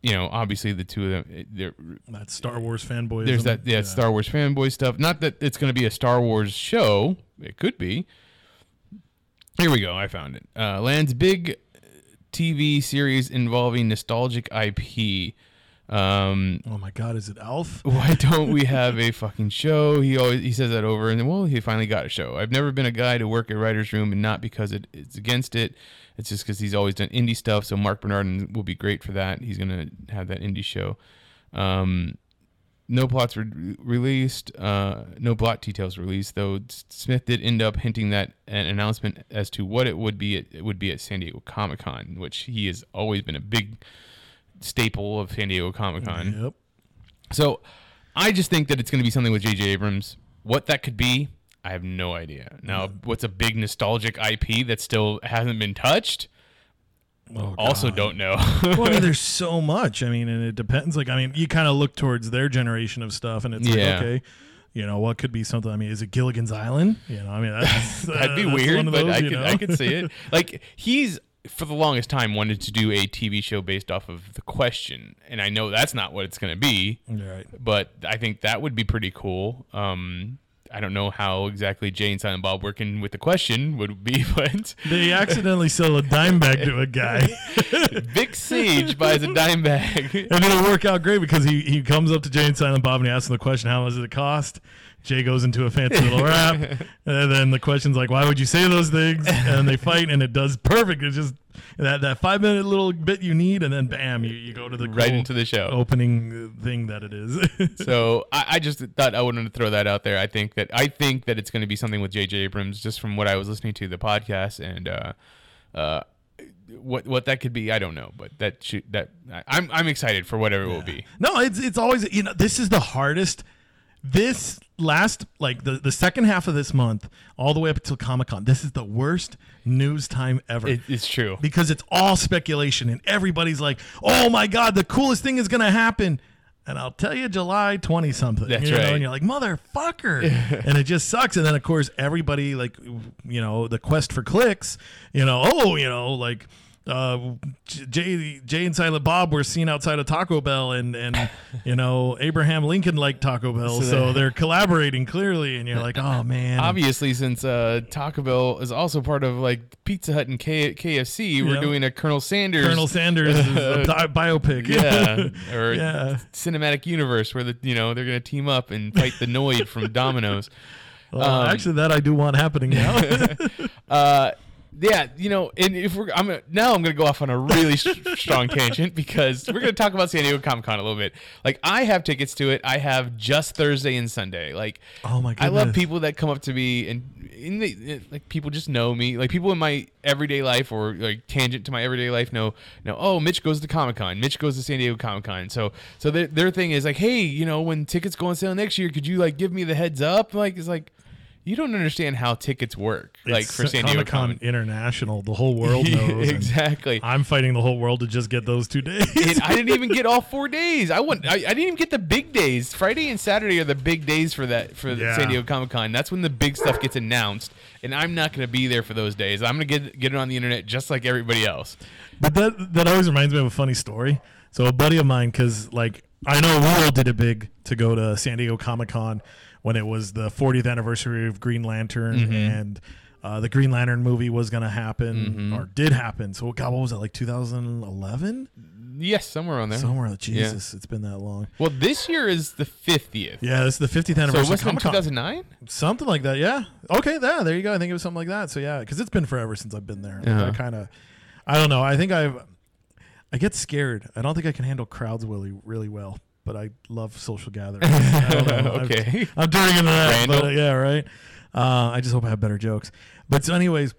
you know, obviously the two of them, they're That Star Wars fanboy. there's that yeah, Star Wars fanboy stuff. Not that it's going to be a Star Wars show. It could be. Here we go. I found it. Uh, lands big TV series involving nostalgic IP. Um, Oh my God, is it Alf? why don't we have a fucking show? He always he says that over, and then well, he finally got a show. I've never been a guy to work at writer's room, and not because it, it's against it. It's just because he's always done indie stuff. So Marc Bernardin will be great for that. He's gonna have that indie show. Um, no plots were released. Uh, no plot details released, though. Smith did end up hinting that an announcement as to what it would be. At, it would be at San Diego Comic Con, which he has always been a big staple of San Diego Comic Con. Yep. So I just think that it's going to be something with J.J. Abrams. What that could be, I have no idea. Now, what's a big nostalgic IP that still hasn't been touched? Oh, also, God. don't know. well, I mean, there's so much. I mean, and it depends. Like, I mean, you kind of look towards their generation of stuff, and it's Yeah. like, okay, you know, what could be something? I mean, is it Gilligan's Island? You know, I mean, that's, That'd be uh, that's weird, of but I could? I could see it. Like he's for the longest time wanted to do a TV show based off of the question, and I know that's not what it's going to be, right. but I think that would be pretty cool. Um, I don't know how exactly Jay and Silent Bob working with the question would be, but They accidentally sell a dime bag to a guy, Vic Sage buys a dime bag. and it'll work out great because he, he comes up to Jay and Silent Bob and he asks him the question, "How much does it cost?" Jay goes into a fancy little rap, and then the question's like, "Why would you say those things?" And they fight, and it does perfect. It's just that that five minute little bit you need, and then bam, you, you go to the Right cool into the show. opening thing that it is. So I, I just thought I wanted to throw that out there. I think that I think that it's going to be something with J.J. Abrams, just from what I was listening to the podcast and uh, uh, what what that could be. I don't know, but that should, that I'm I'm excited for whatever it will be. No, it's it's always you know this is the hardest. This last like the the second half of this month, all the way up until Comic Con, this is the worst news time ever. It, it's true. because it's all speculation and everybody's like, "Oh my god, the coolest thing is going to happen." And I'll tell you July 20 something. That's you know, right. and you're like, "Motherfucker." and it just sucks and then of course everybody like you know, the quest for clicks, you know, oh, you know, like uh, Jay, Jay and Silent Bob were seen outside of Taco Bell, and and you know Abraham Lincoln liked Taco Bell, so they're collaborating clearly, and you're like, oh man, Obviously, since uh, Taco Bell is also part of like Pizza Hut and K- KFC, we're Yeah. doing a Colonel Sanders. Colonel Sanders bi- biopic, yeah, or Yeah. cinematic universe where the you know they're gonna team up and fight the Noid from Domino's. Well, Um, actually, that I do want happening now. Uh, yeah, you know, and if we're, I'm gonna, now I'm gonna go off on a really strong tangent because we're gonna talk about San Diego Comic Con a little bit. Like, I have tickets to it. I have just Thursday and Sunday. Like, Oh my god, I love people that come up to me and, and they, like people just know me. Like people in my everyday life or like tangent to my everyday life know, know. Oh, Mitch goes to Comic Con. Mitch goes to San Diego Comic Con. So, so their, their thing is like, hey, you know, when tickets go on sale next year, could you like give me the heads up? Like, it's like. You don't understand how tickets work, like for San Diego Comic-Con Comic International, the whole world knows. exactly. I'm fighting the whole world to just get those two days. And I didn't even get all four days. I went. I, I didn't even get the big days. Friday and Saturday are the big days for that for Yeah. San Diego Comic Con. That's when the big stuff gets announced, and I'm not going to be there for those days. I'm going to get get it on the internet just like everybody else. But that that always reminds me of a funny story. So a buddy of mine, because like I know we all did it big to go to San Diego Comic Con when it was the 40th anniversary of Green Lantern Mm-hmm. and uh, the Green Lantern movie was gonna happen Mm-hmm. or did happen. So God, what was that like 2011? Yes, somewhere on there. Somewhere, Jesus, it's been that long. Well, this year is the fiftieth. Yeah, this is the 50th So anniversary. it of wasn't 2009. Something like that, yeah. Okay, yeah, there you go. I think it was something like that. So yeah, because it's been forever since I've been there. Like, Uh-huh. I kind of, I don't know. I think I've, I get scared. I don't think I can handle crowds really, really well. But I love social gatherings. I don't know. I've- Okay. I'm turning into that. But, uh, yeah, right. Uh, I just hope I have better jokes. But so, anyways,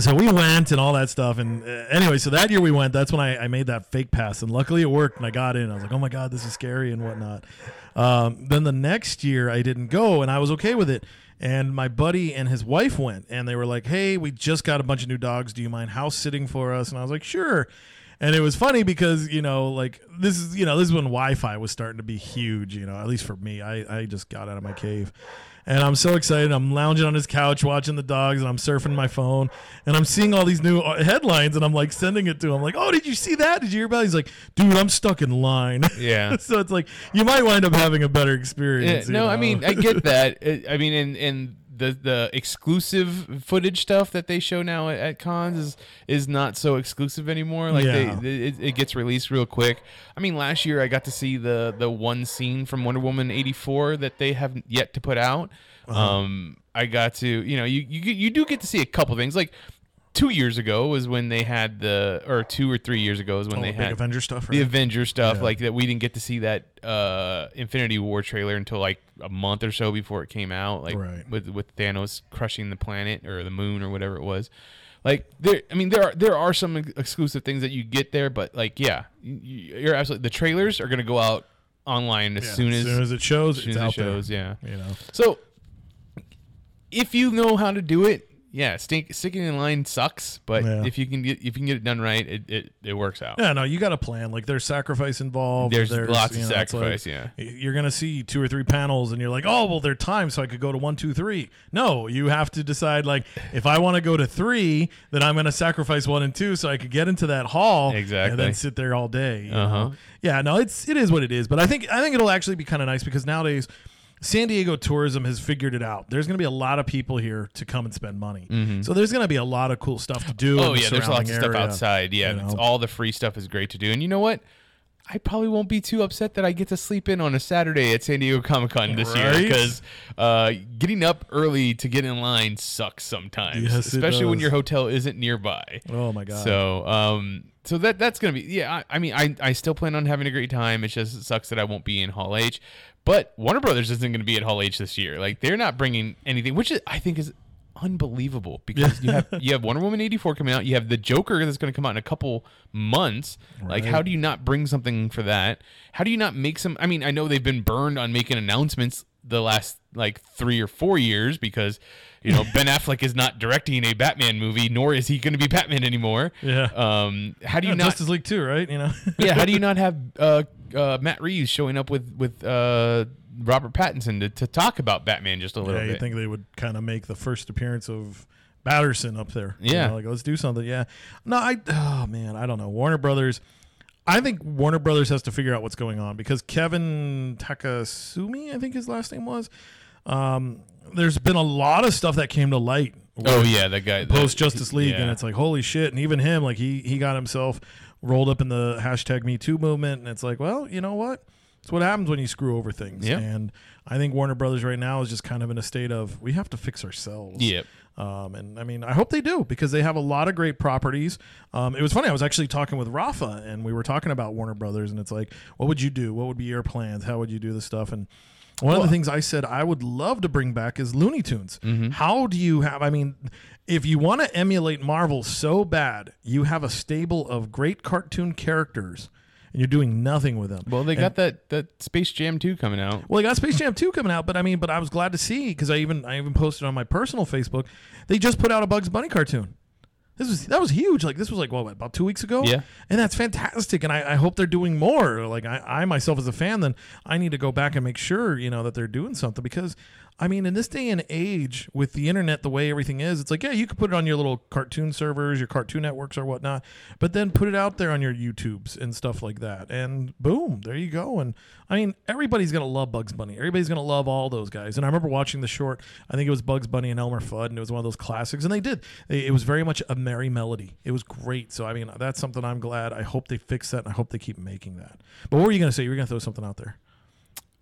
so we went and all that stuff. And uh, anyway, so that year we went. That's when I, I made that fake pass, and luckily it worked. And I got in. I was like, oh my god, this is scary and whatnot. Um, then the next year I didn't go, and I was okay with it. And my buddy and his wife went, and they were like, "Hey, we just got a bunch of new dogs. Do you mind house sitting for us?" And I was like, "Sure." And it was funny because you know, like this is you know this is when Wi-Fi was starting to be huge. You know, at least for me, I I just got out of my cave, and I'm so excited. I'm lounging on his couch watching the dogs, and I'm surfing my phone, and I'm seeing all these new uh, headlines, and I'm like sending it to him, like, "Oh, did you see that? Did you hear about?" It? He's like, "Dude, I'm stuck in line." Yeah. so it's like you might wind up having a better Yeah, experience. you no, I mean I get that. I mean, and and the the exclusive footage stuff that they show now at, at cons is is not so exclusive anymore. Like Yeah. they, it, it gets released real quick. I mean, last year I got to see the the one scene from Wonder Woman eighty four that they have yet to put out. Uh-huh. Um, I got to you know you you you do get to see a couple things like. Two years ago was when they had the, or two or three years ago is when Oh, they big had Avenger stuff, the? Avenger stuff, Yeah. like that. We didn't get to see that uh, Infinity War trailer until like a month or so before it came out, like Right. with with Thanos crushing the planet or the moon or whatever it was. Like there, I mean, there are there are some ex- exclusive things that you get there, but like, yeah, you- you're absolutely. The trailers are going to go out online as Yeah, soon as, soon as it shows, as soon it's as it shows. there. Yeah. You know, So if you know how to do it, yeah, stink, sticking in line sucks, but Yeah. if you can get if you can get it done right, it it, it works out. yeah, no, you got a plan. Like there's sacrifice involved. There's lots of know, sacrifice, like- yeah. you're gonna see two or three panels, and you're like, oh well, they're timed, so I could go to one, two, three. No, you have to decide. Like, if I want to go to three, then I'm gonna sacrifice one and two, so I could get into that hall exactly, and then sit there all day. Uh-huh. Yeah, no, it's it is what it is. But I think I think it'll actually be kind of nice because nowadays. San Diego tourism has figured it out. There's going to be a lot of people here to come and spend money. So there's going to be a lot of cool stuff to do. Mm-hmm. Oh in the yeah, there's lots of stuff outside. Yeah, you it's- know? all the free stuff is great to do. And you know what? I probably won't be too upset that I get to sleep in on a Saturday at San Diego Comic Con this year because uh, getting up early to get in line sucks sometimes, Yes, especially when your hotel isn't nearby. Oh my god. So, um, so that that's gonna be yeah. I, I mean, I I still plan on having a great time. It just sucks that I won't be in Hall H, but Warner Brothers isn't gonna be at Hall H this year. Like they're not bringing anything, which is, I think is unbelievable because you have you have Wonder Woman eighty four coming out. You have the Joker that's gonna come out in a couple months. Like, how do you not bring something for that? How do you not make some? I mean, I know they've been burned on making announcements the last like three or four years because you know Ben Affleck is not directing a Batman movie, nor is he going to be Batman anymore. Yeah. Um. How do you Yeah, not? Justice League too, right? You know. yeah. How do you not have uh, uh Matt Reeves showing up with with uh Robert Pattinson to, to talk about Batman just a little yeah, you bit? think they would kind of make the first appearance of Batterson up there? You Yeah. know, like let's do something. Yeah. No, I. Oh man, I don't know. Warner Brothers. I think Warner Brothers has to figure out what's going on because Kevin Takasumi, I think his last name was. Um, there's been a lot of stuff that came to light oh yeah, that guy. post Justice League, yeah. and it's like holy shit. And even him, like he he got himself rolled up in the hashtag Me Too movement, and it's like, well, you know what? It's what happens when you screw over things. Yeah. And I think Warner Brothers right now is just kind of in a state of we have to fix ourselves. Yep. Um, and I mean, I hope they do because they have a lot of great properties. Um, it was funny. I was actually talking with Rafa, and we were talking about Warner Brothers, and it's like, what would you do? What would be your plans? How would you do this stuff? And one of the things I said I would love to bring back is Looney Tunes. How do you have? I mean, if you want to emulate Marvel so bad, you have a stable of great cartoon characters, and you're doing nothing with them. Well, they And- got that that Space Jam 2 coming out. well, they got Space Jam 2 coming out, but I mean, but I was glad to see because I even I even posted on my personal Facebook. They just put out a Bugs Bunny cartoon. This was that was huge. Like this was like what about two weeks ago? Yeah. and that's fantastic. And I, I hope they're doing more. Like I, I myself as a fan, then I need to go back and make sure you know that they're doing something because I mean, in this day and age with the internet, the way everything is, it's like yeah, you could put it on your little cartoon servers, your cartoon networks or whatnot, but then put it out there on your YouTubes and stuff like that, and boom, there you go. And I mean, everybody's gonna love Bugs Bunny. Everybody's gonna love all those guys. And I remember watching the short. I think it was Bugs Bunny and Elmer Fudd, and it was one of those classics. And they did. It was very much a merry melody. It was great. So I mean, that's something I'm glad. I hope they fix that, and I hope they keep making that. But what were you gonna say? You were gonna throw something out there.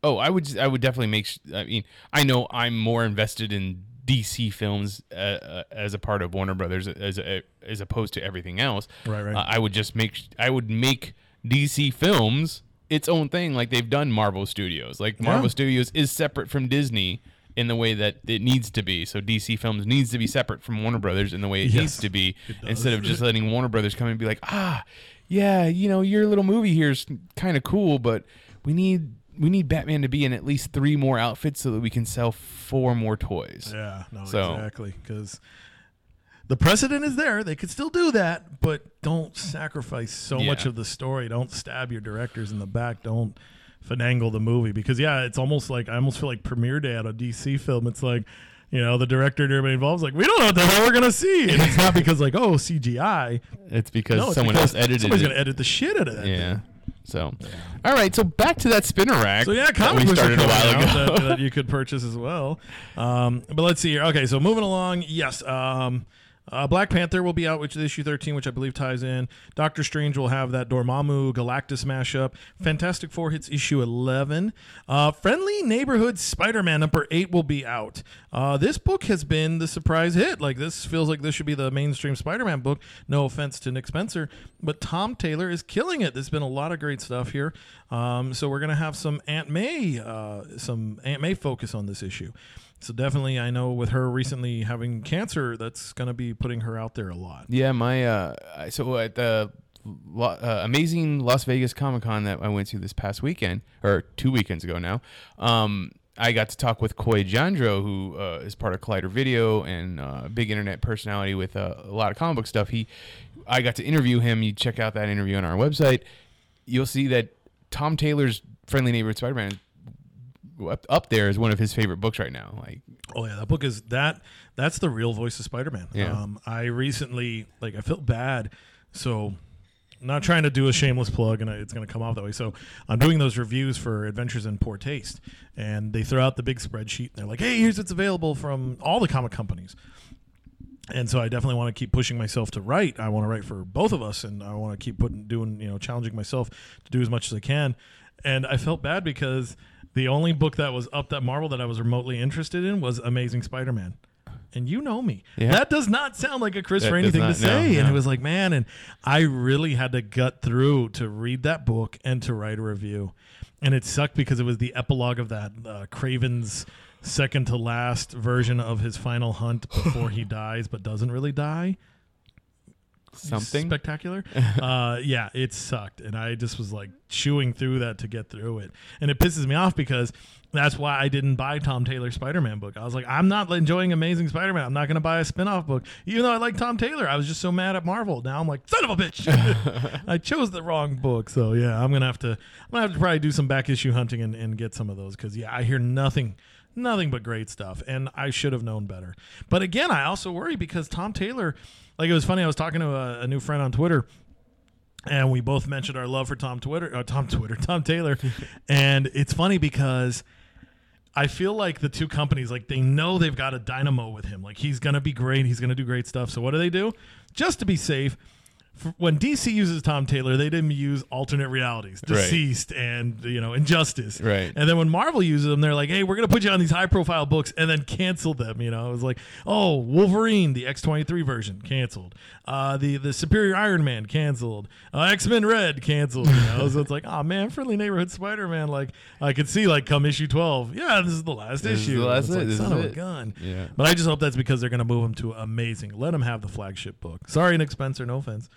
Oh, I would I would definitely make. sh- I mean, I know I'm more invested in DC films uh, uh, as a part of Warner Brothers as a, as opposed to everything else. Right, right. Uh, I would just make. I would make DC films its own thing, like they've done Marvel Studios. Like Marvel Yeah. Studios is separate from Disney in the way that it needs to be. So DC Films needs to be separate from Warner Brothers in the way it Yes, needs to be, instead of just letting Warner Brothers come and be like, ah, yeah, you know, your little movie here's kind of cool, but we need we need Batman to be in at least three more outfits so that we can sell four more toys. Yeah, no, So- exactly. Because the precedent is there. They could still do that, but don't sacrifice so much of the story. Don't stab your directors in the back. Don't finagle the movie. Because, yeah, it's almost like I almost feel like premiere day at a DC film. It's like, you know, the director and everybody involved is like, we don't know what the hell we're going to see. And it's not because, like, oh, CGI. It's because No, it's someone because else edited Somebody's it. going to edit the shit out of that. yeah. thing. So, all right. So back to that spinner rack. So yeah, comic we started a while ago. that, that you could purchase as well. Um, but let's see here. Okay, so moving along. Yes, um, uh, Black Panther will be out, which is issue thirteen, which I believe ties in. Doctor Strange will have that Dormammu Galactus mashup. Fantastic Four hits issue eleven. Uh, Friendly Neighborhood Spider-Man number eight will be out. Uh, this book has been the surprise hit. Like this feels like this should be the mainstream Spider-Man book. No offense to Nick Spencer, but Tom Taylor is killing it. There's been a lot of great stuff here. Um, so we're gonna have some Aunt May, uh, some Aunt May focus on this issue. So definitely, I know with her recently having cancer, that's gonna be putting her out there a lot. Yeah, my uh, so at the uh, amazing Las Vegas Comic Con that I went to this past weekend or two weekends ago now, um, I got to talk with Coy Jandreau, who uh, is part of Collider Video and uh, big internet personality with uh, a lot of comic book stuff. He, I got to interview him. You check out that interview on our website. You'll see that Tom Taylor's Friendly Neighborhood Spider-Man up, up there is one of his favorite books right now. Like, Oh yeah, that book is that. That's the real voice of Spider-Man. Yeah. Um, I recently like I felt bad, so not trying to do a shameless plug, and it's going to come off that way. So I'm doing those reviews for Adventures in Poor Taste, and they throw out the big spreadsheet, and they're like, "Hey, here's what's available from all the comic companies." And so I definitely want to keep pushing myself to write. I want to write for both of us, and I want to keep putting, doing, you know, challenging myself to do as much as I can. And I felt bad because the only book that was up that Marvel that I was remotely interested in was Amazing Spider-Man. And you know me. Yeah. That does not sound like a Chris Rainey thing to not- no, say. And it was like, man, and I really had to gut through to read that book and to write a review. And it sucked because it was the epilogue of that uh, Kraven's second to last version of his final hunt before he dies, but doesn't really die something. spectacular. uh, yeah, it sucked, and I just was like chewing through that to get through it, and it pisses me off because that's why I didn't buy Tom Taylor's Spider-Man book. I was like, I'm not enjoying Amazing Spider-Man. I'm not going to buy a spin-off book, even though I like Tom Taylor. I was just so mad at Marvel. Now I'm like, son of a bitch, I chose the wrong book. So yeah, I'm gonna have to, I'm gonna have to probably do some back issue hunting and, and get some of those because yeah, I hear nothing. Nothing but great stuff, and I should have known better. But again, I also worry because Tom Taylor, like it was funny. I was talking to a, a new friend on Twitter, and we both mentioned our love for Tom Twitter, uh, Tom Twitter, Tom Taylor, and it's funny because I feel like the two companies, like they know they've got a dynamo with him. Like he's gonna be great. He's gonna do great stuff. So what do they do? Just to be safe, when DC uses Tom Taylor, they didn't use alternate realities, Right. deceased, and you know injustice. Right. And then when Marvel uses them, they're like, "Hey, we're gonna put you on these high profile books," and then cancel them. You know, it was like, "Oh, Wolverine, the X twenty three version, canceled. Uh, the the Superior Iron Man canceled. Uh, X Men Red canceled." You know, so it's like, "Oh man, friendly neighborhood Spider Man." Like I could see, like come issue twelve, yeah, this is the last This is issue. the last It's like, son is of a it. gun. Yeah. But I just hope that's because they're going to move him to amazing. Let him have the flagship book. Sorry, Nick Spencer, no offense.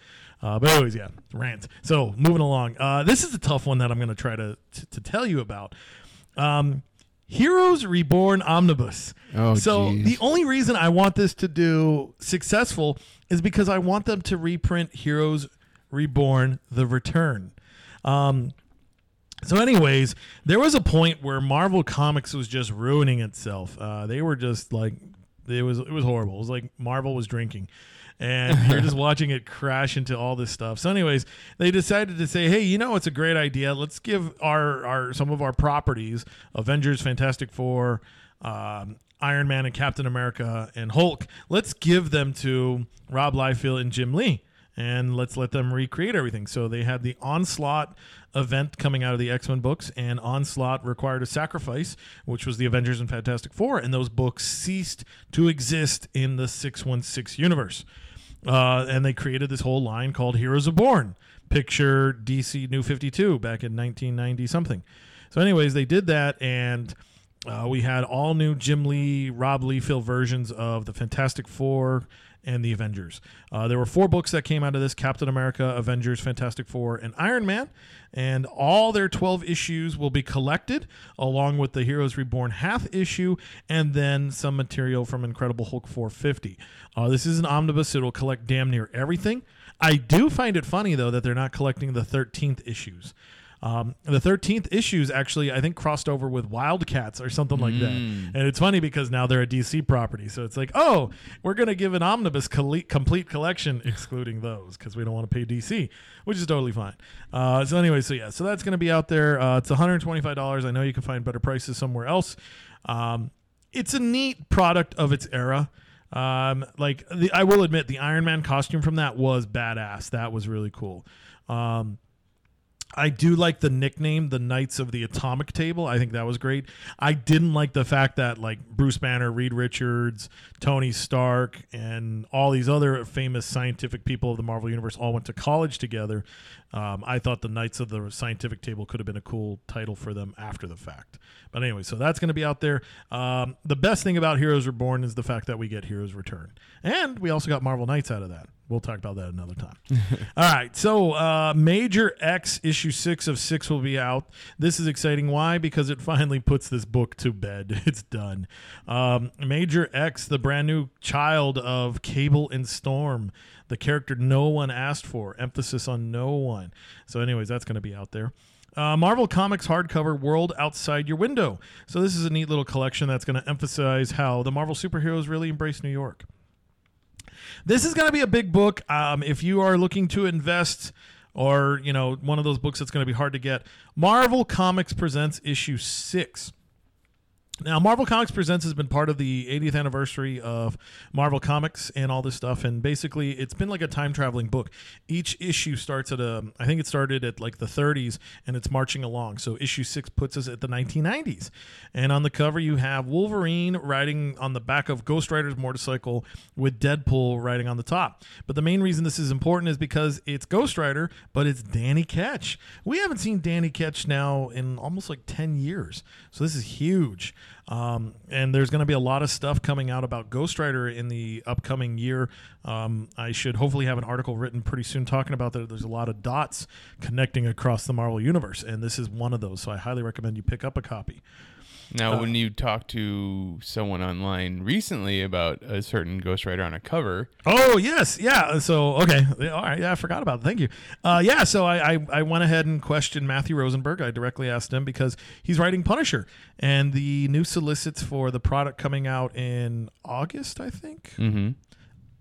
Uh, but anyways, yeah, rant. So moving along. Uh, this is a tough one that I'm going to try to to tell you about. Um, Heroes Reborn Omnibus. Oh, so geez. the only reason I want this to do successful is because I want them to reprint Heroes Reborn: The Return. Um, so, anyways, there was a point where Marvel Comics was just ruining itself. Uh, they were just like, it was it was horrible. It was like Marvel was drinking, and you're just watching it crash into all this stuff. So, anyways, they decided to say, hey, you know, it's a great idea. Let's give our our some of our properties, Avengers, Fantastic Four. Um, Iron Man and Captain America and Hulk. Let's give them to Rob Liefeld and Jim Lee and let's let them recreate everything. So they had the Onslaught event coming out of the X Men books, and Onslaught required a sacrifice, which was the Avengers and Fantastic Four, and those books ceased to exist in the 616 universe. Uh, and they created this whole line called Heroes Reborn. Picture DC New 52 back in 1990 something. So, anyways, they did that, and uh, we had all new Jim Lee, Rob Lee, Liefeld versions of the Fantastic Four and the Avengers. Uh, there were four books that came out of this Captain America, Avengers, Fantastic Four, and Iron Man. And all their 12 issues will be collected along with the Heroes Reborn half issue and then some material from Incredible Hulk 450. Uh, this is an omnibus, it'll collect damn near everything. I do find it funny, though, that they're not collecting the 13th issues. Um, the 13th issues actually, I think, crossed over with Wildcats or something like that. And it's funny because now they're a DC property. So it's like, oh, we're going to give an omnibus complete collection, excluding those because we don't want to pay DC, which is totally fine. Uh, so, anyway, so yeah, so that's going to be out there. Uh, it's $125. I know you can find better prices somewhere else. Um, it's a neat product of its era. Um, like the, I will admit, the Iron Man costume from that was badass. That was really cool. Um, I do like the nickname, the Knights of the Atomic Table. I think that was great. I didn't like the fact that like Bruce Banner, Reed Richards, Tony Stark, and all these other famous scientific people of the Marvel Universe all went to college together. Um, I thought the Knights of the Scientific Table could have been a cool title for them after the fact. But anyway, so that's going to be out there. Um, the best thing about Heroes Reborn is the fact that we get Heroes Return, and we also got Marvel Knights out of that. We'll talk about that another time. All right. So, uh, Major X issue six of six will be out. This is exciting. Why? Because it finally puts this book to bed. It's done. Um, Major X, the brand new child of Cable and Storm, the character no one asked for. Emphasis on no one. So, anyways, that's going to be out there. Uh, Marvel Comics hardcover World Outside Your Window. So, this is a neat little collection that's going to emphasize how the Marvel superheroes really embrace New York. This is going to be a big book. Um, if you are looking to invest, or you know, one of those books that's going to be hard to get, Marvel Comics presents issue six. Now, Marvel Comics Presents has been part of the 80th anniversary of Marvel Comics and all this stuff. And basically, it's been like a time traveling book. Each issue starts at a, I think it started at like the 30s and it's marching along. So, issue six puts us at the 1990s. And on the cover, you have Wolverine riding on the back of Ghost Rider's motorcycle with Deadpool riding on the top. But the main reason this is important is because it's Ghost Rider, but it's Danny Ketch. We haven't seen Danny Ketch now in almost like 10 years. So, this is huge. Um, and there's going to be a lot of stuff coming out about Ghost Rider in the upcoming year. Um, I should hopefully have an article written pretty soon talking about that. There's a lot of dots connecting across the Marvel Universe, and this is one of those. So I highly recommend you pick up a copy. Now, Uh, when you talk to someone online recently about a certain ghostwriter on a cover, Oh yes, yeah. So okay, all right. Yeah, I forgot about it. Thank you. Uh, yeah. So I, I I went ahead and questioned Matthew Rosenberg. I directly asked him because he's writing Punisher, and the new solicits for the product coming out in August, I think. mm-hmm.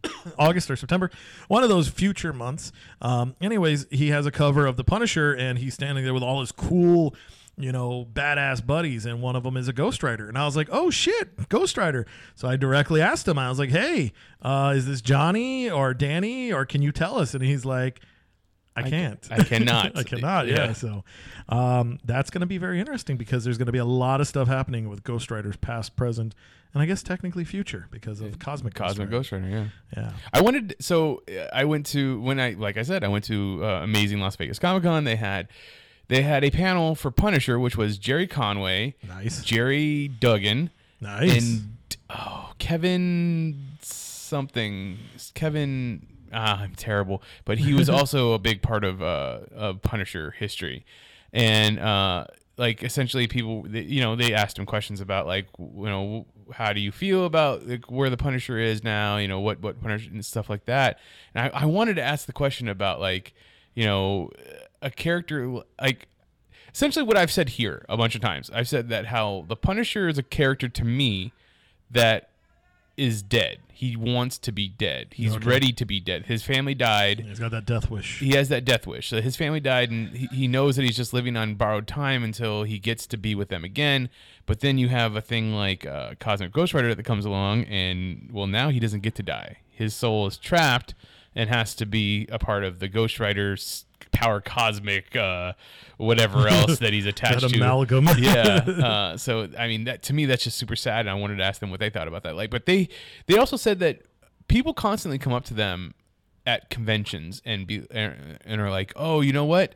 August or September, one of those future months. Um, anyways, he has a cover of the Punisher, and he's standing there with all his cool you know, badass buddies, and one of them is a Ghost Rider. And I was like, oh shit, Ghost Rider. So I directly asked him, I was like, hey, uh, is this Johnny or Danny, or can you tell us? And he's like, I can't. I cannot. I cannot. Yeah. Yeah. So um, that's going to be very interesting because there's going to be a lot of stuff happening with Ghost Riders, past, present, and I guess technically future because of Cosmic Cosmic Ghost Ghost Rider. Yeah. Rider. I wanted so I went to when I like I said I went to uh, Amazing Las Vegas Comic Con. They had they had a panel for Punisher, which was Gerry Conway, Nice. Gerry Duggan, Nice. and oh Kevin something Kevin. Ah, I'm terrible, but he was also a big part of uh, of Punisher history, and uh, like essentially people, you know, they asked him questions about like you know how do you feel about like, where the Punisher is now, you know what what Punisher and stuff like that, and I, I wanted to ask the question about like you know a character like essentially what I've said here a bunch of times. I've said that how the Punisher is a character to me that is dead. He wants to be dead. He's Okay. ready to be dead. His family died. He's got that death wish. He has that death wish. So his family died, and he, he knows that he's just living on borrowed time until he gets to be with them again. But then you have a thing like uh, Cosmic Ghost Rider that comes along, and well, now he doesn't get to die. His soul is trapped and has to be a part of the Ghost Rider's power cosmic, uh, whatever else that he's attached That to. amalgam. yeah. Uh, so I mean, that to me, that's just super sad. And I wanted to ask them what they thought about that. Like, but they they also said that people constantly come up to them at conventions and be and are like, oh, you know what?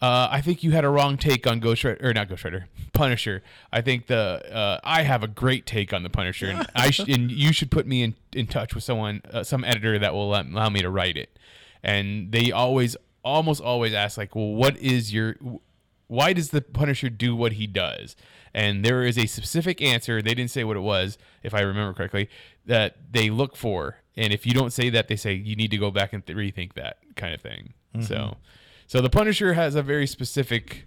Uh, I think you had a wrong take on Ghost Rider, or not Ghost Rider, Punisher. I think the uh, I have a great take on the Punisher, and I sh- and you should put me in, in touch with someone, uh, some editor that will allow, allow me to write it. And they always, almost always ask like, well, what is your, why does the Punisher do what he does? And there is a specific answer. They didn't say what it was, if I remember correctly, that they look for. And if you don't say that, they say you need to go back and th- rethink that kind of thing. So, so the Punisher has a very specific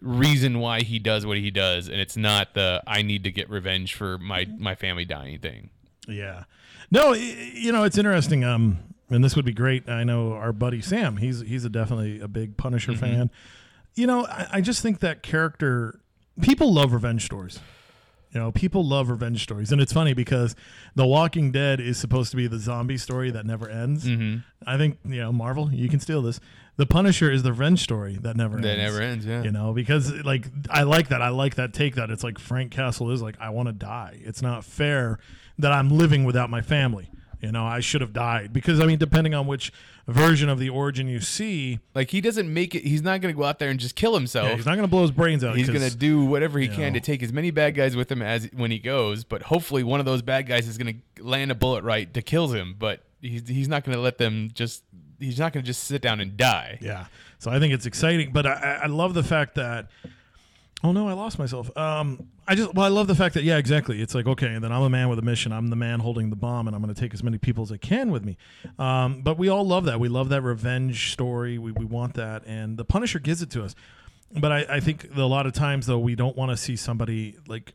reason why he does what he does, and it's not the I need to get revenge for my my family dying thing. Yeah. No, you know, it's interesting. Um, and this would be great. I know our buddy Sam, he's he's a definitely a big Punisher Mm-hmm. fan. You know, I, I just think that character people love revenge stories. You know, people love revenge stories. And it's funny because The Walking Dead is supposed to be the zombie story that never ends. Mm-hmm. I think, you know, Marvel, you can steal this. The Punisher is the revenge story that never That ends. never ends. Yeah. You know, because like I like that. I like that take that it's like Frank Castle is like I want to die. It's not fair that I'm living without my family. You know, I should have died because I mean, depending on which version of the origin you see, Like he doesn't make it. He's not going to go out there and just kill himself. yeah, he's not going to blow his brains out. He's going to do whatever he can know. to take as many bad guys with him as when he goes. But hopefully, one of those bad guys is going to land a bullet right to kill him. But he's he's not going to let them just. He's not going to just sit down and die. Yeah. So I think it's exciting, but I, I- I love the fact that. Oh no, I lost myself. Um, I just well, I love the fact that yeah, exactly. It's like okay, and then I'm a man with a mission. I'm the man holding the bomb, and I'm going to take as many people as I can with me. Um, but we all love that. We love that revenge story. We we want that, and the Punisher gives it to us. But I, I think a lot of times though we don't want to see somebody like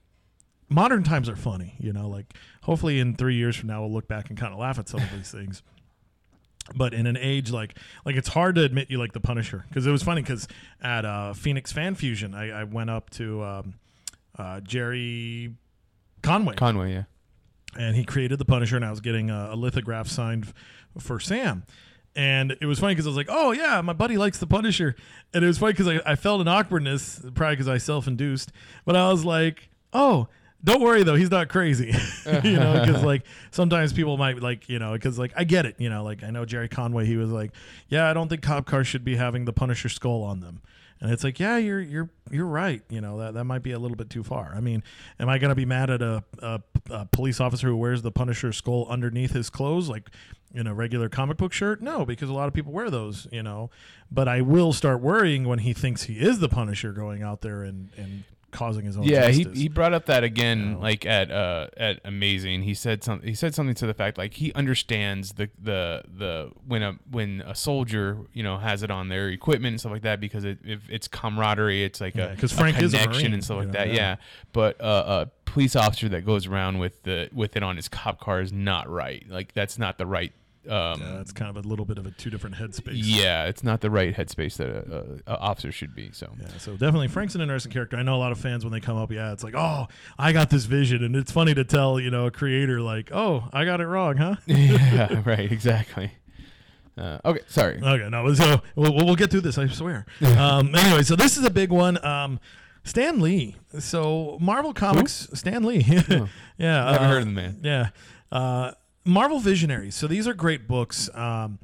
modern times are funny. You know, like hopefully in three years from now we'll look back and kind of laugh at some of these things but in an age like like it's hard to admit you like the Punisher because it was funny because at uh, Phoenix Fan Fusion I, I went up to um, uh, Gerry Conway Conway, yeah. and he created the Punisher and I was getting a, a lithograph signed f- for Sam. And it was funny because I was like, "Oh yeah, my buddy likes the Punisher," and it was funny because I, I felt an awkwardness, probably because I self-induced. But I was like, "Oh, don't worry though, he's not crazy," you know, because like sometimes people might like, you know, because like I get it, you know, like I know Gerry Conway, he was like, "Yeah, I don't think cop cars should be having the Punisher skull on them," and it's like, "Yeah, you're you're you're right," you know, that that might be a little bit too far. I mean, am I gonna be mad at a, a, a police officer who wears the Punisher skull underneath his clothes, like in a regular comic book shirt? No, because a lot of people wear those, you know. But I will start worrying when he thinks he is the Punisher going out there and, and causing his own Yeah, he, justice. he brought up that again, know. like at uh at Amazing. He said something. He said something to the fact like he understands the the the when a when a soldier you know has it on their equipment and stuff like that because it if it's camaraderie, it's like Yeah, a 'cause a Frank is a Marine, and stuff like know, that. yeah. Yeah, but uh, a police officer that goes around with the with it on his cop car is not right. Like that's not the right um, Yeah, it's kind of a little bit of a two different headspace. yeah, it's not the right headspace that a, a, a officer should be. So Yeah, so definitely Frank's an interesting character. I know a lot of fans when they come up, yeah, it's like, oh, I got this vision, and it's funny to tell you know a creator like, oh, I got it wrong, huh? yeah, right, exactly. Uh, okay, sorry. Okay, no, so we'll, we'll get through this. I swear. um, anyway, so this is a big one. Um, Stan Lee. So Marvel Comics. Stan Lee. yeah, Never uh, heard of the man. Yeah, uh, Marvel Visionaries. So these are great books. Um,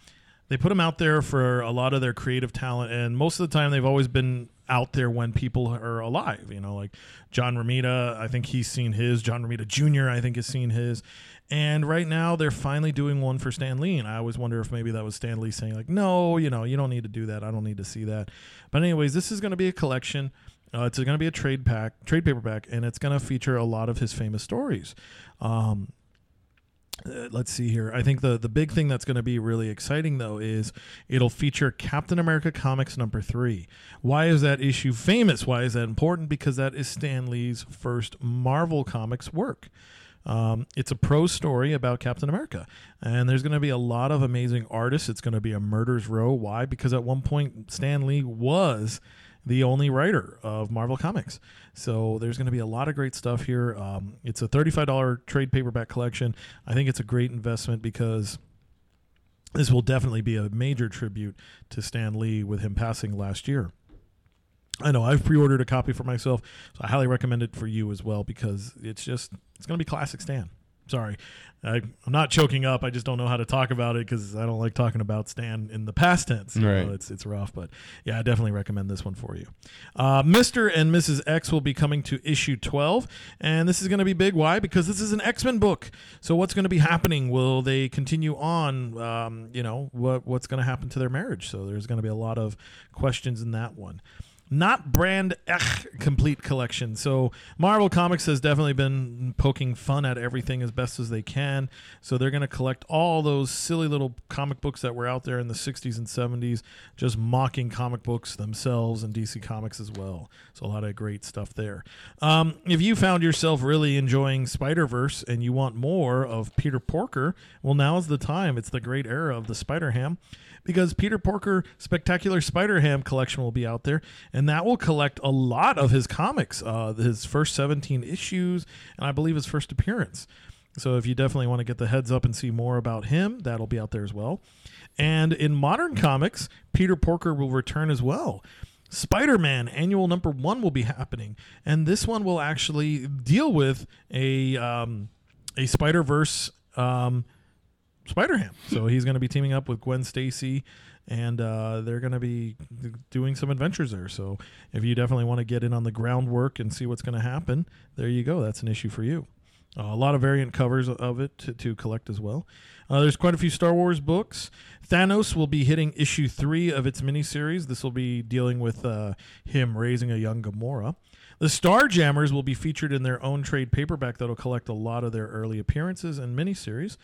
they put them out there for a lot of their creative talent, and most of the time they've always been out there when people are alive. You know, like John Romita. I think he's seen his. John Romita Jr. I think has seen his. And right now they're finally doing one for Stan Lee, and I always wonder if maybe that was Stan Lee saying like, "No, you know, you don't need to do that. I don't need to see that." But anyways, this is going to be a collection. Uh, it's going to be a trade pack, trade paperback, and it's going to feature a lot of his famous stories. Um, uh, let's see here. I think the the big thing that's going to be really exciting though is it'll feature Captain America Comics number 3. Why is that issue famous? Why is that important? Because that is Stan Lee's first Marvel Comics work. Um, it's a prose story about Captain America, and there's going to be a lot of amazing artists. It's going to be a murder's row. Why? Because at one point Stan Lee was the only writer of Marvel Comics. So there's going to be a lot of great stuff here. Um, it's a $35 trade paperback collection. I think it's a great investment because this will definitely be a major tribute to Stan Lee with him passing last year. I know I've pre-ordered a copy for myself, so I highly recommend it for you as well because it's just it's going to be classic Stan. Sorry, I, I'm not choking up. I just don't know how to talk about it because I don't like talking about Stan in the past tense. You Right. know, it's it's rough, but yeah, I definitely recommend this one for you. Uh, Mr. and Mrs. X will be coming to issue 12, and this is going to be big. Why? Because this is an X Men book. So what's going to be happening? Will they continue on? Um, you know what what's going to happen to their marriage? So there's going to be a lot of questions in that one not brand Echh complete collection. So Marvel Comics has definitely been poking fun at everything as best as they can. So they're going to collect all those silly little comic books that were out there in the 60s and 70s, just mocking comic books themselves and DC Comics as well. So a lot of great stuff there. Um, if you found yourself really enjoying Spider Verse and you want more of Peter Porker, well, now is the time. It's the great era of the Spider Ham because Peter Porker Spectacular Spider Ham collection will be out there, and that will collect a lot of his comics, uh, his first 17 issues, and I believe his first appearance. So if you definitely want to get the heads up and see more about him, that'll be out there as well. And in modern comics, Peter Porker will return as well. Spider Man annual number one will be happening, and this one will actually deal with a um, a Spider Verse um, Spider Ham. So he's going to be teaming up with Gwen Stacy, and uh, they're going to be doing some adventures there. So if you definitely want to get in on the groundwork and see what's going to happen, there you go. That's an issue for you. Uh, a lot of variant covers of it to, to collect as well. Uh, there's quite a few Star Wars books. Thanos will be hitting issue three of its miniseries. This will be dealing with uh, him raising a young Gamora. The Starjammers will be featured in their own trade paperback that'll collect a lot of their early appearances and miniseries.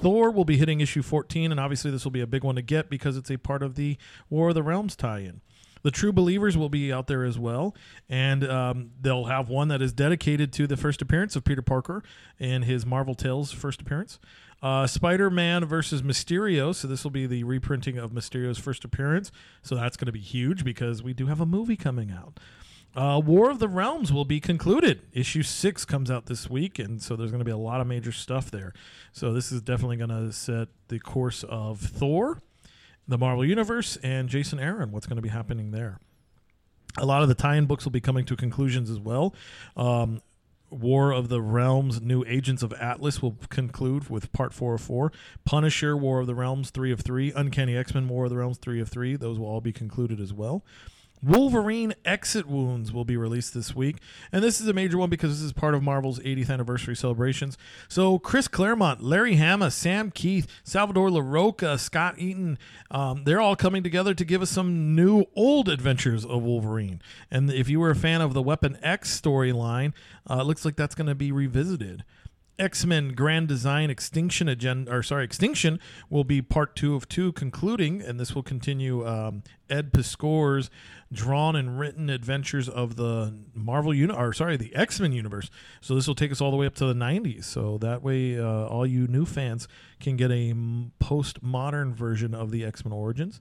Thor will be hitting issue 14, and obviously this will be a big one to get because it's a part of the War of the Realms tie-in. The True Believers will be out there as well, and um, they'll have one that is dedicated to the first appearance of Peter Parker in his Marvel Tales first appearance. Uh, Spider Man versus Mysterio. So, this will be the reprinting of Mysterio's first appearance. So, that's going to be huge because we do have a movie coming out. Uh, War of the Realms will be concluded. Issue six comes out this week, and so there's going to be a lot of major stuff there. So, this is definitely going to set the course of Thor, the Marvel Universe, and Jason Aaron, what's going to be happening there. A lot of the tie in books will be coming to conclusions as well. Um, War of the Realms, New Agents of Atlas will conclude with part four of four. Punisher, War of the Realms, three of three. Uncanny X Men, War of the Realms, three of three. Those will all be concluded as well. Wolverine Exit Wounds will be released this week. And this is a major one because this is part of Marvel's 80th anniversary celebrations. So, Chris Claremont, Larry Hama, Sam Kieth, Salvador Larroca, Scott Eaton, um, they're all coming together to give us some new old adventures of Wolverine. And if you were a fan of the Weapon X storyline, uh, it looks like that's going to be revisited. X Men Grand Design Extinction Agenda, or sorry, Extinction will be part two of two, concluding, and this will continue um, Ed Piskor's drawn and written adventures of the Marvel uni- or sorry, the X Men universe. So this will take us all the way up to the '90s. So that way, uh, all you new fans can get a postmodern version of the X Men origins.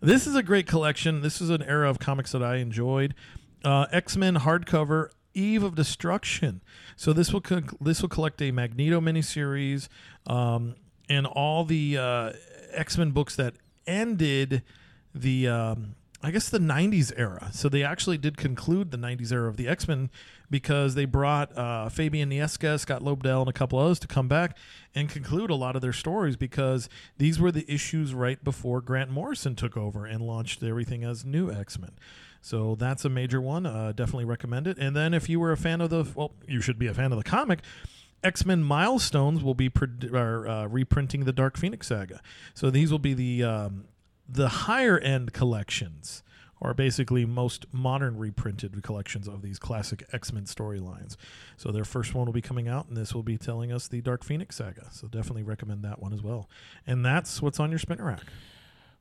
This is a great collection. This is an era of comics that I enjoyed. Uh, X Men hardcover Eve of Destruction. So this will co- this will collect a Magneto miniseries um, and all the uh, X Men books that ended the um, I guess the '90s era. So they actually did conclude the '90s era of the X Men because they brought uh, Fabian Nicieza, Scott Lobdell, and a couple others to come back and conclude a lot of their stories because these were the issues right before Grant Morrison took over and launched everything as new X Men. So that's a major one. Uh, definitely recommend it. And then if you were a fan of the, well, you should be a fan of the comic. X Men Milestones will be pro- are, uh, reprinting the Dark Phoenix saga. So these will be the um, the higher end collections, or basically most modern reprinted collections of these classic X Men storylines. So their first one will be coming out, and this will be telling us the Dark Phoenix saga. So definitely recommend that one as well. And that's what's on your spinner rack.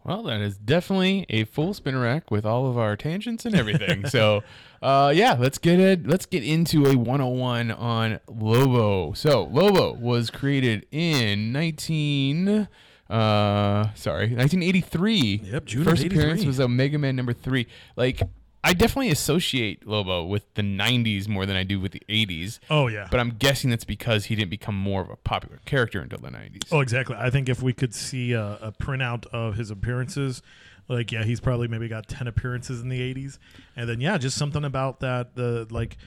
Well, that is definitely a full spinner rack with all of our tangents and everything. so, uh, yeah, let's get it. Let's get into a 101 on Lobo. So, Lobo was created in 19. Uh, sorry, 1983. Yep, June First appearance was Omega Men number three. Like, I definitely associate Lobo with the 90s more than I do with the 80s. Oh yeah. But I'm guessing that's because he didn't become more of a popular character until the 90s. Oh, exactly. I think if we could see a, a printout of his appearances, like yeah, he's probably maybe got ten appearances in the '80s, and then yeah, just something about that the like.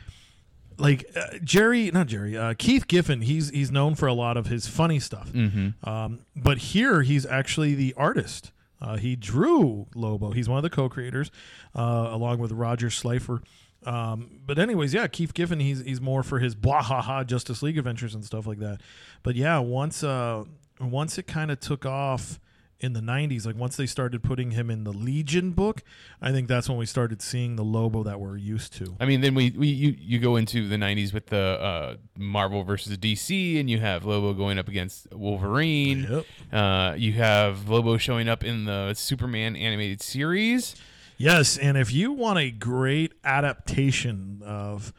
Like uh, Jerry, not Jerry, uh, Keith Giffen. He's he's known for a lot of his funny stuff, Mm-hmm. um, but here he's actually the artist. Uh, he drew Lobo. He's one of the co-creators, uh, along with Roger Slifer. Um, but anyways, yeah, Keith Giffen. He's he's more for his blah ha ha Justice League adventures and stuff like that. But yeah, once uh, once it kind of took off in the 90s like once they started putting him in the legion book i think that's when we started seeing the lobo that we're used to I mean, then we, we you, you go into the '90s with the uh, Marvel versus DC, and you have Lobo going up against Wolverine. Yep. Uh, you have Lobo showing up in the Superman animated series. yes and if you want a great adaptation of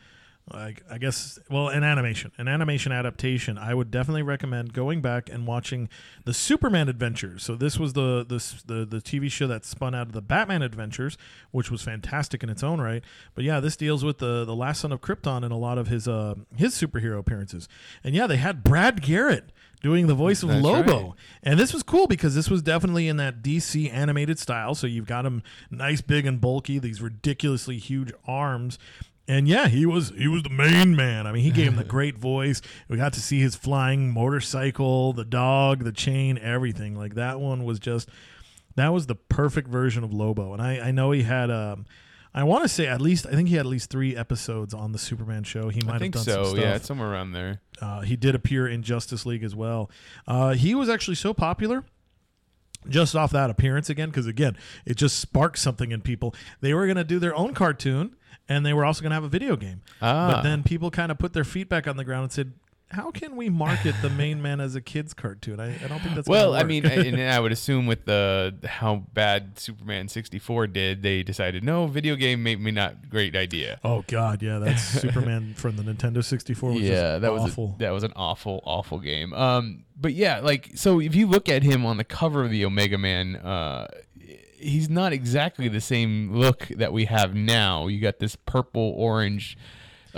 like i guess well an animation an animation adaptation i would definitely recommend going back and watching the superman adventures so this was the this the, the tv show that spun out of the batman adventures which was fantastic in its own right but yeah this deals with the the last son of krypton and a lot of his uh his superhero appearances and yeah they had brad garrett doing the voice of That's lobo right. and this was cool because this was definitely in that DC animated style. So you've got him nice, big, and bulky, these ridiculously huge arms. And yeah, he was he was the main man. I mean, he gave him the great voice. We got to see his flying motorcycle, the dog, the chain, everything. Like that one was just that was the perfect version of Lobo. And I, I know he had um I want to say at least I think he had at least three episodes on the Superman show. He might I think have done so. some stuff. Yeah, it's somewhere around there. Uh, he did appear in Justice League as well. Uh, he was actually so popular just off that appearance again, because again, it just sparked something in people. They were going to do their own cartoon, and they were also going to have a video game. Ah. But then people kind of put their feet back on the ground and said, "How can we market the main man as a kids' cartoon? I, I don't think that's Well, I mean, and I would assume with the how bad Superman 64 did, they decided no video game may, may not great idea. oh god, yeah, that's Superman from the Nintendo 64 yeah, just that was awful. a, that was an awful, awful game. Um, but yeah, like so, if you look at him on the cover of the Omega Men, uh, he's not exactly the same look that we have now. You got this purple orange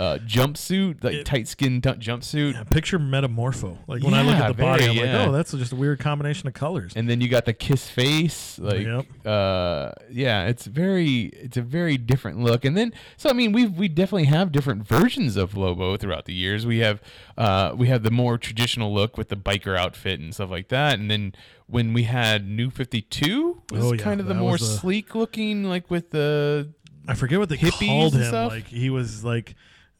uh, jumpsuit, like It- tight skin t- jumpsuit. Yeah, picture Metamorpho. Like when I look at the body, I'm yeah. like, oh, that's just a weird combination of colors. and then you got the kiss face like Yep. uh yeah it's very it's a very different look and then so i mean we we definitely have different versions of lobo throughout the years we have uh we have the more traditional look with the biker outfit and stuff like that and then when we had new 52 was Oh, yeah, kind of the that more sleek looking like with the I forget what they hippies called him. stuff? Like he was like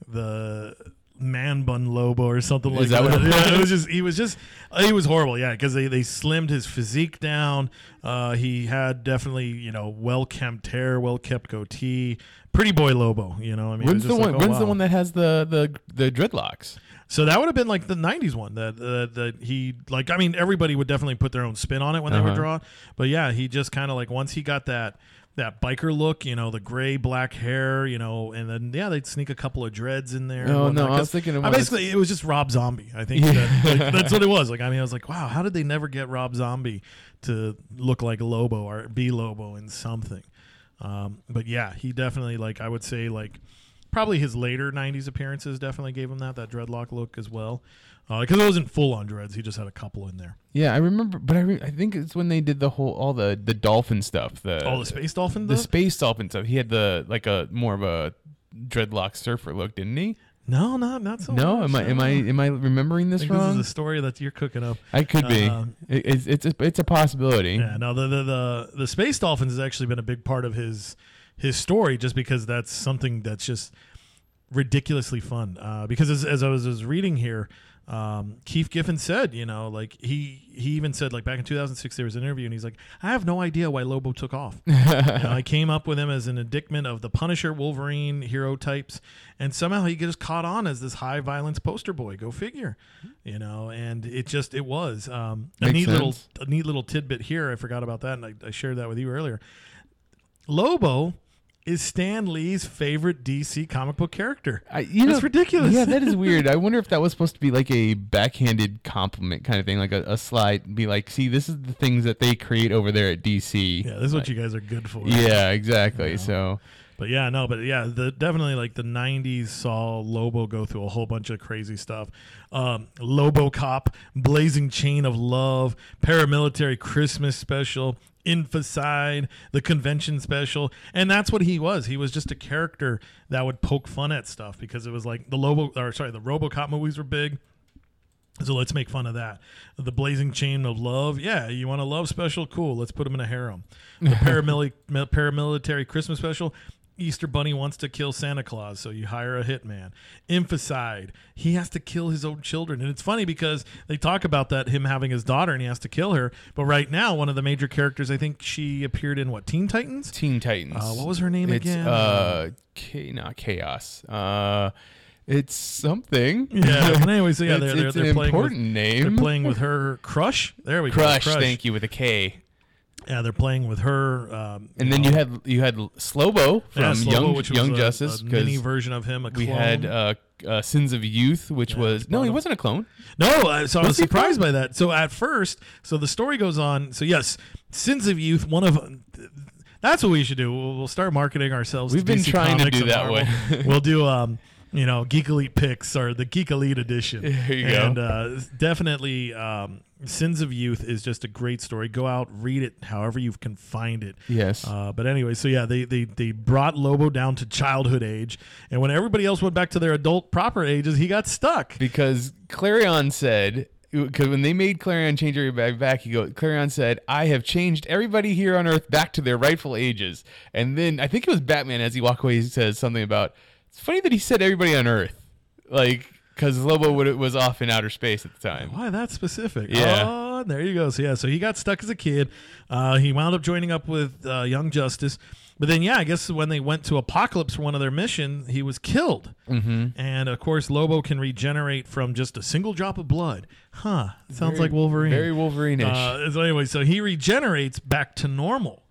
the man bun lobo or something like Is that that. what it Yeah, was? just he was just he was horrible. Yeah, because they they slimmed his physique down. Uh, he had definitely you know well kept hair, well kept goatee, pretty boy Lobo. You know, I mean, When's the one? like, oh, when's the one that has the the the dreadlocks? So that would have been like the '90s one that uh, that he like. I mean, everybody would definitely put their own spin on it when they were Uh-huh. drawn. But yeah, he just kind of like once he got that that biker look, you know, the gray black hair, you know, and then yeah, they'd sneak a couple of dreads in there. Oh, no, whatnot, I was thinking of I basically it was just Rob Zombie. I think Yeah. that, like, that's what it was. Like I mean, I was like, wow, how did they never get Rob Zombie to look like Lobo or be Lobo in something? Um, but yeah, he definitely like I would say like probably his later '90s appearances definitely gave him that that dreadlock look as well. Because it wasn't full on dreads, he just had a couple in there. Yeah, I remember, but I, re- I think it's when they did the whole all the the dolphin stuff. The Oh, the space dolphin. the space dolphin stuff. He had the like a more of a dreadlock surfer look, didn't he? no, not not so. no, much, am I am. I am I remembering I this think wrong? This is a story that you're cooking up. I could be. Um, It- it's it's a, it's a possibility. Yeah, no, the, the the the space dolphins has actually been a big part of his his story, just because that's something that's just ridiculously fun. Uh, because as, as I was, was reading here, um, Keith Giffen said, you know, like he he even said like back in 2006 there was an interview and he's like, I have no idea why Lobo took off. You know, I came up with him as an indictment of the Punisher, Wolverine hero types, and somehow he gets caught on as this high violence poster boy. Go figure, you know. And it just it was um, a Makes neat little a neat little tidbit here. I forgot about that, and I, I shared that with you earlier. Lobo is Stan Lee's favorite DC comic book character. I, you That's know, ridiculous. Yeah, that is weird. I wonder if that was supposed to be like a backhanded compliment kind of thing, like a, a slide. Be like, see, this is the things that they create over there at DC. Yeah, this is what you guys are good for. Yeah, exactly. So But yeah, no, but yeah, the definitely like the '90s saw Lobo go through a whole bunch of crazy stuff. Um, Lobo Cop, Blazing Chain of Love, Paramilitary Christmas Special, Inficide, the Convention Special, and that's what he was. He was just a character that would poke fun at stuff because it was like the Lobo, or sorry, the RoboCop movies were big. So let's make fun of that. The Blazing Chain of Love. Yeah, you want a love special? Cool. Let's put him in a harem. The paramili- mil- paramilitary Christmas special. Easter Bunny wants to kill Santa Claus, so you hire a hitman. Inficide. He has to kill his own children. And it's funny because they talk about that, him having his daughter and he has to kill her. But right now, one of the major characters, I think she appeared in what, Teen Titans? Teen Titans. Uh, what was her name it's, again? Uh, K- not chaos. Uh, it's something. Yeah. Anyway, so yeah, it's, they're, they're, it's they're an playing with, important they're playing with her crush. There we Crush, go. Crush. Thank you with a K. Yeah, they're playing with her. Um, And then know, you had you had Slobo from Yeah, Slobo, Young which was Young Justice a mini version of him. A we had uh, uh, Sins of Youth, which Yeah, was no, he wasn't a clone. no, uh, so I was Was surprised by that. So at first, so the story goes on. So yes, Sins of Youth. One of that's what we should do. We'll, we'll start marketing ourselves. We've to been DC trying to Comics do that Marvel. way. we'll do um, you know, Geek Elite picks or the Geek Elite edition. There you go. and, uh, definitely, um, Sins of Youth is just a great story. Go out, read it, however you can find it. Yes. Uh, but anyway, so yeah, they, they they brought Lobo down to childhood age, and when everybody else went back to their adult proper ages, he got stuck. because Klarion said because when they made Klarion change everybody back, he go Klarion said, "I have changed everybody here on Earth back to their rightful ages." And then I think it was Batman as he walked away, he says something about it's funny that he said everybody on Earth, like because Lobo would, was off in outer space at the time. Why that specific? Yeah. Oh, there you go. So yeah, so he got stuck as a kid. Uh, he wound up joining up with uh, Young Justice. But then, yeah, I guess when they went to Apokolips for one of their missions, he was killed. Mm-hmm. And of course, Lobo can regenerate from just a single drop of blood. Huh? Sounds Very- like Wolverine. very Wolverine-ish. Uh, so anyway, so he regenerates back to normal.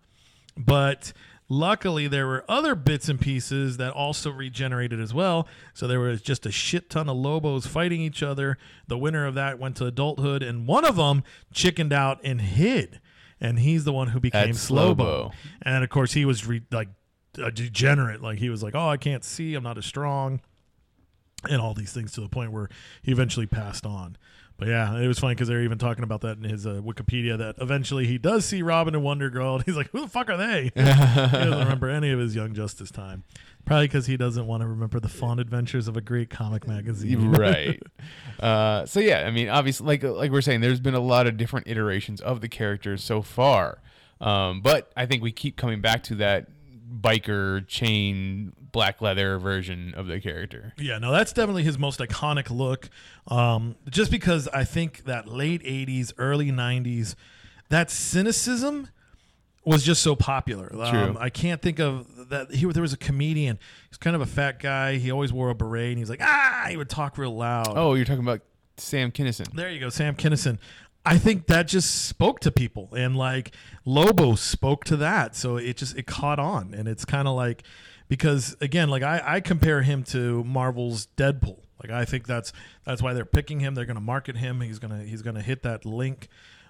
But luckily, there were other bits and pieces that also regenerated as well. So there was just a shit ton of Lobos fighting each other. The winner of that went to adulthood, and one of them chickened out and hid. And he's the one who became That's Slobo. Lobo. And of course, he was re- like a degenerate. Like he was like, "Oh, I can't see. I'm not as strong." and all these things to the point where he eventually passed on. But yeah, it was funny because they're even talking about that in his uh, Wikipedia that eventually he does see Robin and Wonder Girl, and he's like, "Who the fuck are they?" he doesn't remember any of his Young Justice time, probably because he doesn't want to remember the fond adventures of a great comic magazine. right. Uh, so yeah, I mean, obviously, like like we're saying, there's been a lot of different iterations of the characters so far, um, but I think we keep coming back to that biker chain black leather version of the character. Yeah, no, that's definitely his most iconic look. Um, just because I think that late '80s, early '90s, that cynicism was just so popular. Um, True. I can't think of that. He there was a comedian. He's kind of a fat guy. He always wore a beret, and he was like ah. He would talk real loud. Oh, you're talking about Sam Kinison. There you go, Sam Kinison. I think that just spoke to people, and like Lobo spoke to that, so it just it caught on, and it's kind of like because again, like I, I compare him to Marvel's Deadpool. Like I think that's that's why they're picking him. They're going to market him. He's gonna he's gonna hit that link,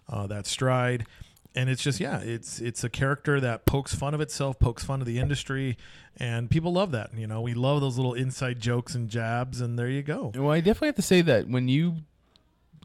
uh, that stride, and it's just yeah, it's it's a character that pokes fun of itself, pokes fun of the industry, and people love that. You know, we love those little inside jokes and jabs, and there you go. Well, I definitely have to say that when you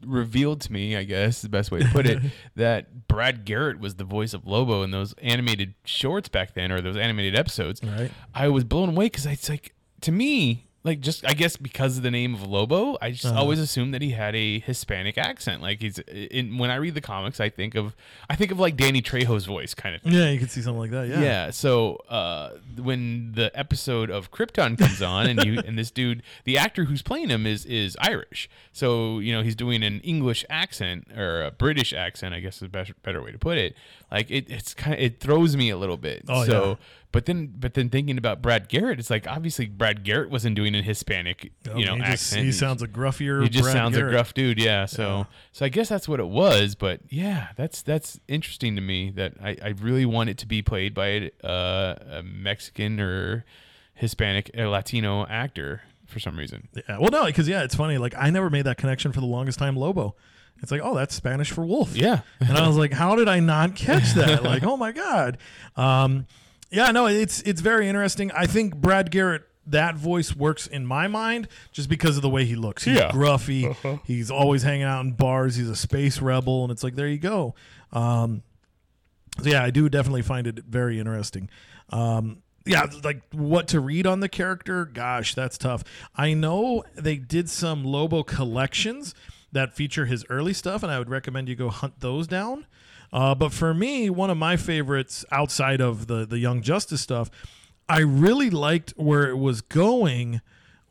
revealed to me, I guess the best way to put it, that Brad Garrett was the voice of Lobo in those animated shorts back then, or those animated episodes, Right. I was blown away because it's like to me. Like just, I guess because of the name of Lobo, I just always assumed that he had a Hispanic accent. Like he's in when I read the comics, I think of, I think of like Danny Trejo's voice, kind of thing. Yeah, you could see something like that. Yeah. Yeah. So uh, when the episode of Krypton comes on, and you and this dude, the actor who's playing him is is Irish. So you know he's doing an English accent or a British accent, I guess is a better, better way to put it. Like it, it's kind of it throws me a little bit. Oh, so, yeah. But then but then thinking about Brad Garrett, it's like obviously Brad Garrett wasn't doing a Hispanic, Oh, you know, he just- accent. he sounds a gruffier. He just Brad sounds Garrett. a gruff dude, yeah. So, Yeah. so I guess that's what it was. But yeah, that's that's interesting to me. That I, I really want it to be played by uh, a Mexican or Hispanic, a Latino actor for some reason. Yeah. Well, no, because yeah, it's funny. Like I never made that connection for the longest time. Lobo. It's like, oh, that's Spanish for wolf. Yeah, and I was like, how did I not catch that? like, oh my god. Um, yeah, no, it's it's very interesting. I think Brad Garrett. That voice works in my mind just because of the way he looks. He's Yeah. gruffy. He's always hanging out in bars. He's a space rebel, and it's like there you go. Um, so yeah, I do definitely find it very interesting. Um, yeah, like what to read on the character? Gosh, that's tough. I know they did some Lobo collections that feature his early stuff, and I would recommend you go hunt those down. Uh, but for me, one of my favorites outside of the the Young Justice stuff, I really liked where it was going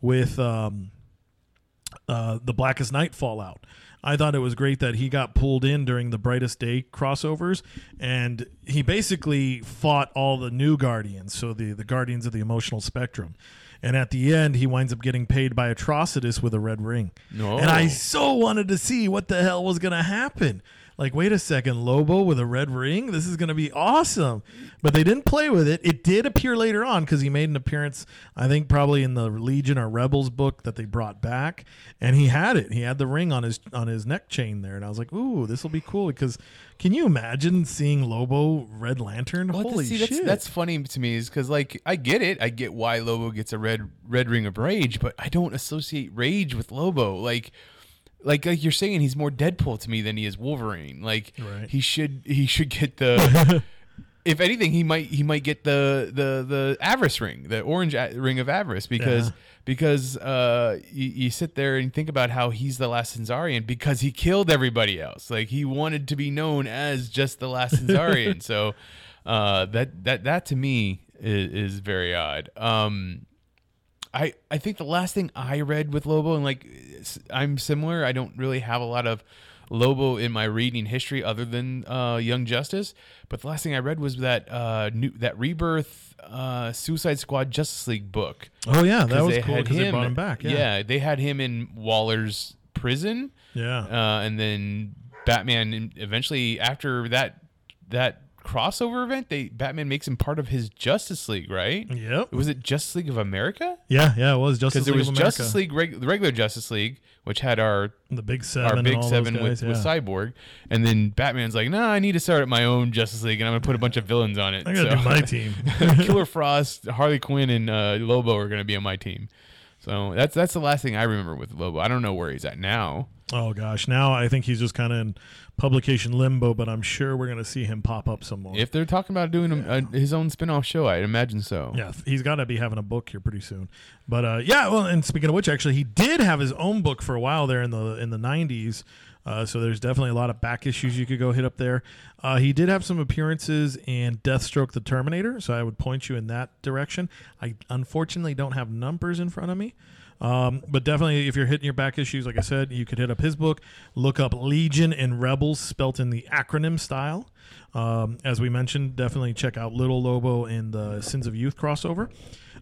with um, uh, the Blackest Night Fallout. I thought it was great that he got pulled in during the Brightest Day crossovers, and he basically fought all the new Guardians, so the the Guardians of the Emotional Spectrum. And at the end, he winds up getting paid by Atrocitus with a red ring. No. And I so wanted to see what the hell was going to happen. Like, wait a second, Lobo with a red ring? This is going to be awesome. But they didn't play with it. It did appear later on because he made an appearance, I think, probably in the Legion or Rebels book that they brought back. And he had it. He had the ring on his on his neck chain there. And I was like, ooh, this will be cool because can you imagine seeing Lobo Red Lantern? Well, Holy see, shit. That's, that's funny to me is because like I get it, I get why Lobo gets a red red ring of rage, but I don't associate rage with Lobo. Like, like like you're saying, he's more Deadpool to me than he is Wolverine. Like Right. he should he should get the. if anything, he might he might get the the the avarice ring, the orange a- ring of avarice, because Yeah. because uh you, you sit there and think about how he's the last Centaurian because he killed everybody else. Like he wanted to be known as just the last Centaurian. so uh that that that to me is, is very odd. Um I I think the last thing I read with Lobo and like I'm similar. I don't really have a lot of Lobo in my reading history other than uh, Young Justice. But the last thing I read was that uh, new that Rebirth uh, Suicide Squad Justice League book. oh, yeah. that was cool because they brought him back. Yeah. they had him in Waller's prison, Yeah. uh, and then Batman eventually after that that crossover event, they Batman makes him part of his Justice League, right? Yep. Was it Justice League of America? Yeah, yeah, it was Justice because there League was of America. Justice League, reg- the regular Justice League, which had our the Big Seven, our and big all seven those with, guys, with yeah. Cyborg, and then Batman's like, "Nah, I need to start up my own Justice League, and I'm gonna put a bunch of villains on it." I gotta So- do my team. Killer Frost, Harley Quinn, and uh, Lobo are gonna be on my team. So that's that's the last thing I remember with Lobo. I don't know where he's at now. Oh gosh, now I think he's just kind of in publication limbo, but I'm sure we're gonna see him pop up some more. If they're talking about doing a, a, his own spin-off show, I'd imagine so. yeah, he's got to be having a book here pretty soon. But uh, yeah, well, and speaking of which, actually, he did have his own book for a while there in the in the '90s. Uh, so there's definitely a lot of back issues you could go hit up there. Uh, he did have some appearances in Deathstroke the Terminator, so I would point you in that direction. I unfortunately don't have numbers in front of me, Um, but definitely, if you're hitting your back issues, like I said, you could hit up his book. Look up Legion and Rebels, spelt in the acronym style. Um, as we mentioned, definitely check out Little Lobo in the Sins of Youth crossover.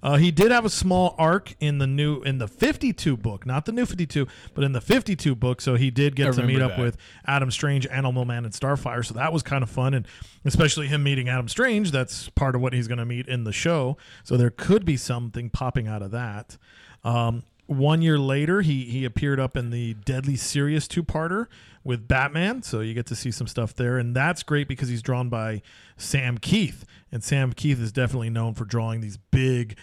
Uh, he did have a small arc in the new in the 52 book, not the new 52, but in the 52 book. So he did get I to meet remember up that. with Adam Strange, Animal Man, and Starfire. So that was kind of fun, and especially him meeting Adam Strange. That's part of what he's going to meet in the show. So there could be something popping out of that. Um, one year later, he he appeared up in the Deadly Serious two parter with Batman, so you get to see some stuff there, and that's great because he's drawn by Sam Kieth, and Sam Kieth is definitely known for drawing these big,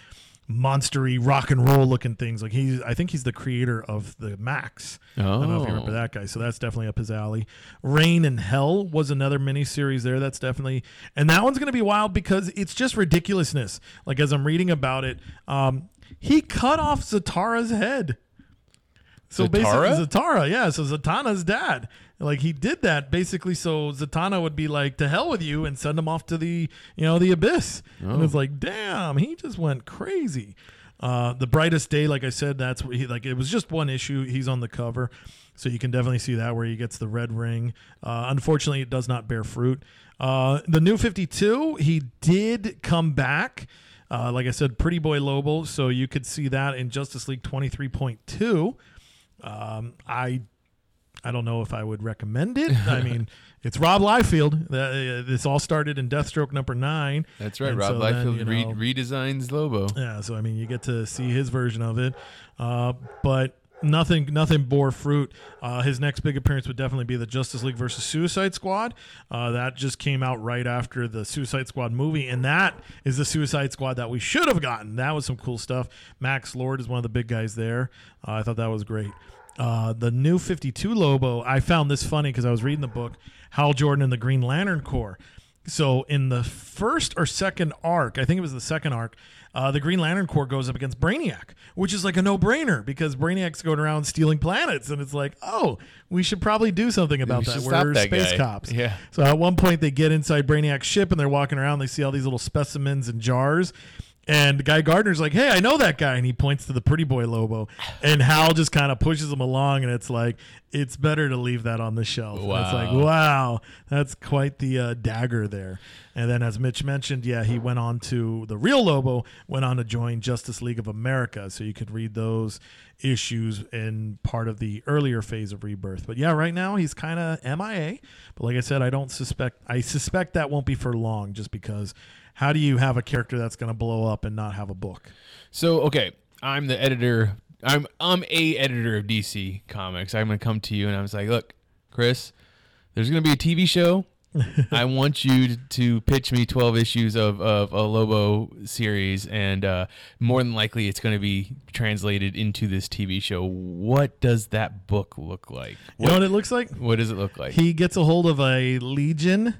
monstery rock and roll looking things. Like he's, I think he's the creator of the Maxx. I don't know if you remember Oh. that guy, so that's definitely up his alley. Rain and Hell was another miniseries there. That's definitely, and that one's going to be wild because it's just ridiculousness. Like as I'm reading about it, um, he cut off Zatara's head. So Zatara? basically, Zatara, yeah. So Zatanna's dad, like he did that basically, so Zatanna would be like, "To hell with you," and send him off to the, you know, the abyss. And it's like, damn, he just went crazy. Uh, the brightest day, like I said, that's what he like. It was just one issue. He's on the cover, so you can definitely see that where he gets the red ring. Uh, unfortunately, it does not bear fruit. Uh, the new Fifty Two, he did come back. Uh, like I said, Pretty Boy Lobo. So you could see that in Justice League twenty three point two. Um, I I don't know if I would recommend it. I mean, it's Rob Liefeld. Uh, this all started in Deathstroke number nine. That's right. And Rob so then, Liefeld you re- redesigns Lobo. yeah, so I mean, you get to see his version of it, uh, but nothing, nothing bore fruit. Uh, his next big appearance would definitely be the Justice League versus Suicide Squad. Uh, that just came out right after the Suicide Squad movie, and that is the Suicide Squad that we should have gotten. That was some cool stuff. Max Lord is one of the big guys there. Uh, I thought that was great. Uh, the new 52 Lobo, I found this funny because I was reading the book, Hal Jordan and the Green Lantern Corps. So in the first or second arc, I think it was the second arc, uh, the Green Lantern Corps goes up against Brainiac, which is like a no-brainer because Brainiac's going around stealing planets, and it's like, oh, we should probably do something about We that. We're that space guy. cops. Yeah. So at one point, they get inside Brainiac's ship and they're walking around. They see all these little specimens and jars. And Guy Gardner's like, "Hey, I know that guy," and he points to the Pretty Boy Lobo, and Hal just kind of pushes him along, and it's like, it's better to leave that on the shelf. And it's like, Wow. wow, that's quite the uh, dagger there. And then, as Mitch mentioned, yeah, he went on to the real Lobo, went on to join Justice League of America, so you could read those issues in part of the earlier phase of Rebirth. But yeah, right now he's kind of MIA. But like I said, I don't suspect. I suspect that won't be for long, just because. How do you have a character that's going to blow up and not have a book? So okay, I'm the editor. I'm I'm a editor of DC Comics. I'm gonna come to you and I was like, look, Chris, there's gonna be a TV show. I want you to pitch me 12 issues of, of a Lobo series, and uh, more than likely it's going to be translated into this TV show. What does that book look like? You know what it looks like? What does it look like? He gets a hold of a Legion,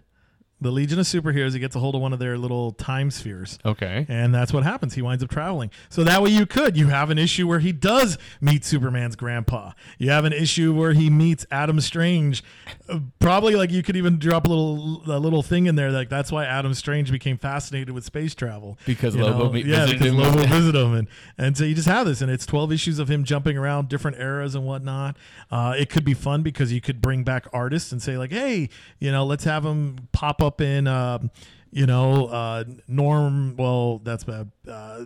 the Legion of Superheroes. He gets a hold of one of their little time spheres. okay. And that's what happens. He winds up traveling. So that way you could. You have an issue where he does meet Superman's grandpa. You have an issue where he meets Adam Strange. Uh, Probably like you could even drop a little a little thing in there like that's why Adam Strange became fascinated with space travel. Because You Lobo know? meet- yeah, because him. Lobo visited him, and and so you just have this, and it's twelve issues of him jumping around different eras and whatnot. Uh, it could be fun because you could bring back artists and say like, hey, you know, let's have him pop up in, um, you know, uh, Norm. Well, that's bad. Uh,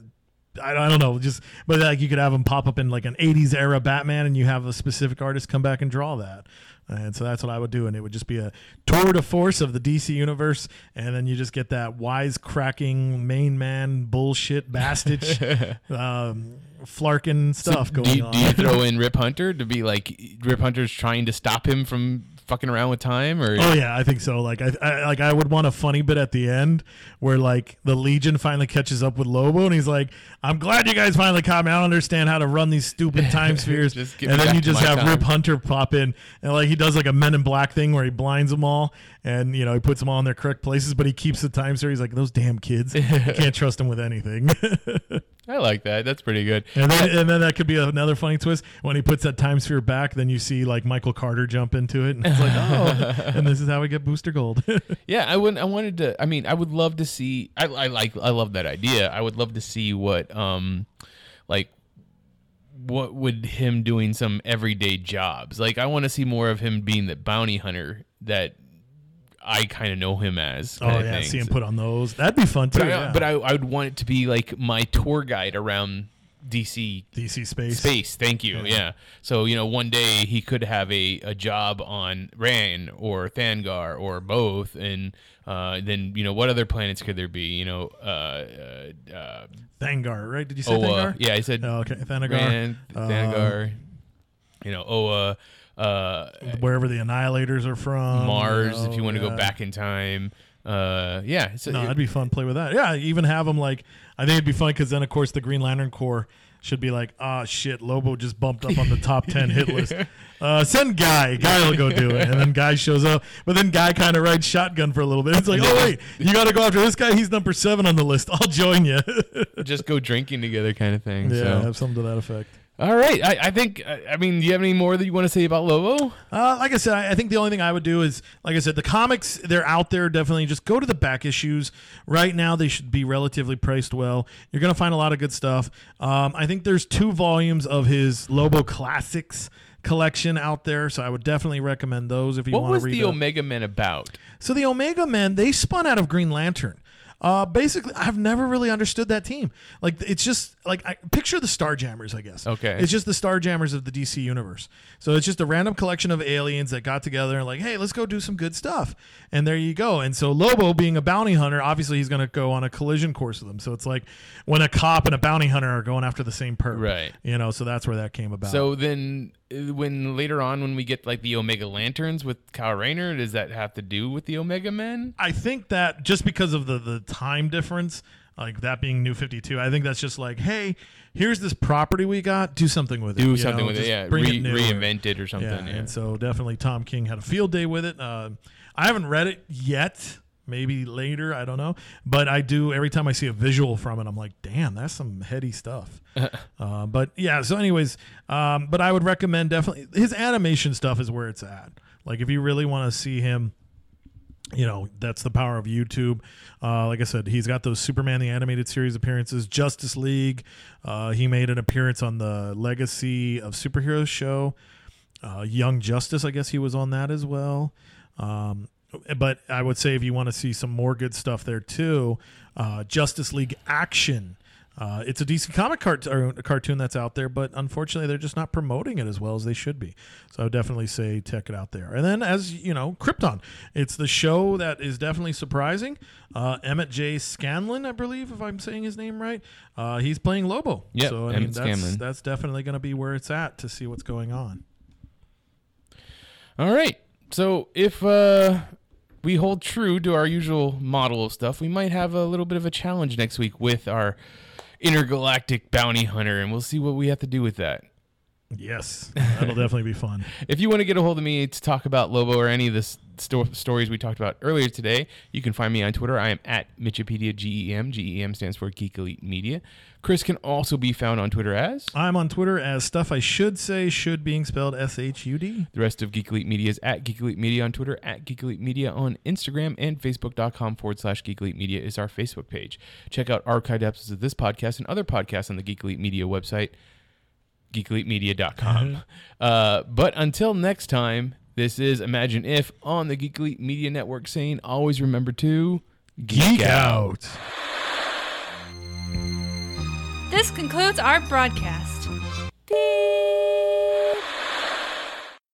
I, I don't know, just but like you could have him pop up in like an '80s era Batman, and you have a specific artist come back and draw that. And so that's what I would do, and it would just be a tour de force of the DC universe, and then you just get that wisecracking main man bullshit bastich, um, flarkin stuff do, going you, on. do you throw in Rip Hunter to be like Rip Hunter's trying to stop him from fucking around with time, or Oh yeah, I think so. Like I, I like I would want a funny bit at the end where like the Legion finally catches up with Lobo and he's like, "I'm glad you guys finally caught me. I don't understand how to run these stupid time spheres." And then you just have time. Rip Hunter pop in and like he does like a Men in Black thing where he blinds them all and you know he puts them all in their correct places, but he keeps the time sphere. He's like, "Those damn kids, can't trust them with anything." I like that. That's pretty good. And then, and then that could be another funny twist when he puts that time sphere back. Then you see like Michael Carter jump into it, and it's like, oh, and this is how we get Booster Gold. Yeah, I wouldn't. I wanted to. I mean, I would love to see. I, I like. I love that idea. I would love to see what, um, like, what would him doing some everyday jobs. Like I want to see more of him being the bounty hunter that I kind of know him as. Oh yeah, see him put on those. That'd be fun too. but, I, yeah. but I, I would want it to be like my tour guide around DC DC space. space. Thank you. Yeah. So you know, one day he could have a, a job on Rann or Thangar or both, and uh, then you know what other planets could there be? You know, uh, uh, uh, Thangar, right? Did you say Oa. Thangar? Yeah, I said Oh, okay, Thanagar. Rann, Thangar. you know, Oa. Uh, wherever the Annihilators are from. Mars, if you want to yeah. go back in time. Uh, yeah. So No, that'd be fun. to Play with that. Yeah, even have them like. I think it'd be fun because then, of course, the Green Lantern Corps should be like, ah, shit, Lobo just bumped up on the top ten hit list. Uh, send Guy. Guy will go do it, and then Guy shows up. But then Guy kind of rides shotgun for a little bit. It's like, oh wait, you got to go after this guy. He's number seven on the list. I'll join you. just go drinking together kind of thing. yeah, so. have something to that effect. All right. I, I think, I, I mean, do you have any more that you want to say about Lobo? Uh, like I said, I I think the only thing I would do is, like I said, the comics they're out there. Definitely, just go to the back issues. Right now, they should be relatively priced well. You're gonna find a lot of good stuff. Um, I think there's two volumes of his Lobo Classics collection out there, so I would definitely recommend those if you What want to read. What was the. Omega Men about? So the Omega Men, they spun out of Green Lantern. Uh, basically, I've never really understood that team. Like, it's just like I picture the Starjammers, I guess. Okay. it's just the Starjammers of the DC universe. So it's just a random collection of aliens that got together and like, hey, let's go do some good stuff. And there you go. And so Lobo, being a bounty hunter, obviously he's going to go on a collision course with them. So it's like when a cop and a bounty hunter are going after the same perp. Right. You know, so that's where that came about. So then, when later on, when we get like the Omega Lanterns with Kyle Rayner, does that have to do with the Omega Men? I think that just because of the the time difference, like that being New Fifty Two, I think that's just like, hey, here's this property we got, do something with it. Do something know, with it, yeah. bring Re- it reinvent it or something. Yeah, Yeah. and so definitely Tom King had a field day with it. Uh, I haven't read it yet. Maybe later, I don't know. But I do every time I see a visual from it, I'm like, damn, that's some heady stuff. uh, but yeah, so anyways, um, but I would recommend definitely his animation stuff is where it's at. Like if you really want to see him you know that's the power of youtube uh, like i said he's got those superman the animated series appearances justice league uh, he made an appearance on the legacy of superheroes show uh, young justice i guess he was on that as well um, but i would say if you want to see some more good stuff there too uh, justice league action uh, it's a DC comic cart- cartoon that's out there, but unfortunately, they're just not promoting it as well as they should be. So I would definitely say check it out there. And then, as you know, Krypton. It's the show that is definitely surprising. Uh, Emmett J. Scanlon, I believe, if I'm saying his name right, uh, he's playing Lobo. Yep, so I mean, Emmett that's Scanlon. that's definitely going to be where it's at to see what's going on. All right. So if uh, we hold true to our usual model of stuff, we might have a little bit of a challenge next week with our intergalactic bounty hunter, and we'll see what we have to do with that. Yes, that'll definitely be fun. If you want to get a hold of me to talk about Lobo or any of the s- sto- stories we talked about earlier today, you can find me on Twitter. I am at Mitchipedia GEM. GEM stands for Geek Elite Media. Chris can also be found on Twitter as I'm on Twitter as stuff I should say should being spelled S H U D. the rest of Geek Elite Media is at Geek Elite Media on Twitter, at Geek Elite Media on Instagram, and Facebook.com forward slash Geek Elite Media is our Facebook page. Check out archived episodes of this podcast and other podcasts on the Geek Elite Media website, geekelitemedia.com. uh, but until next time, this is Imagine If on the Geekly Media Network saying always remember to geek, out. This concludes our broadcast. Beep.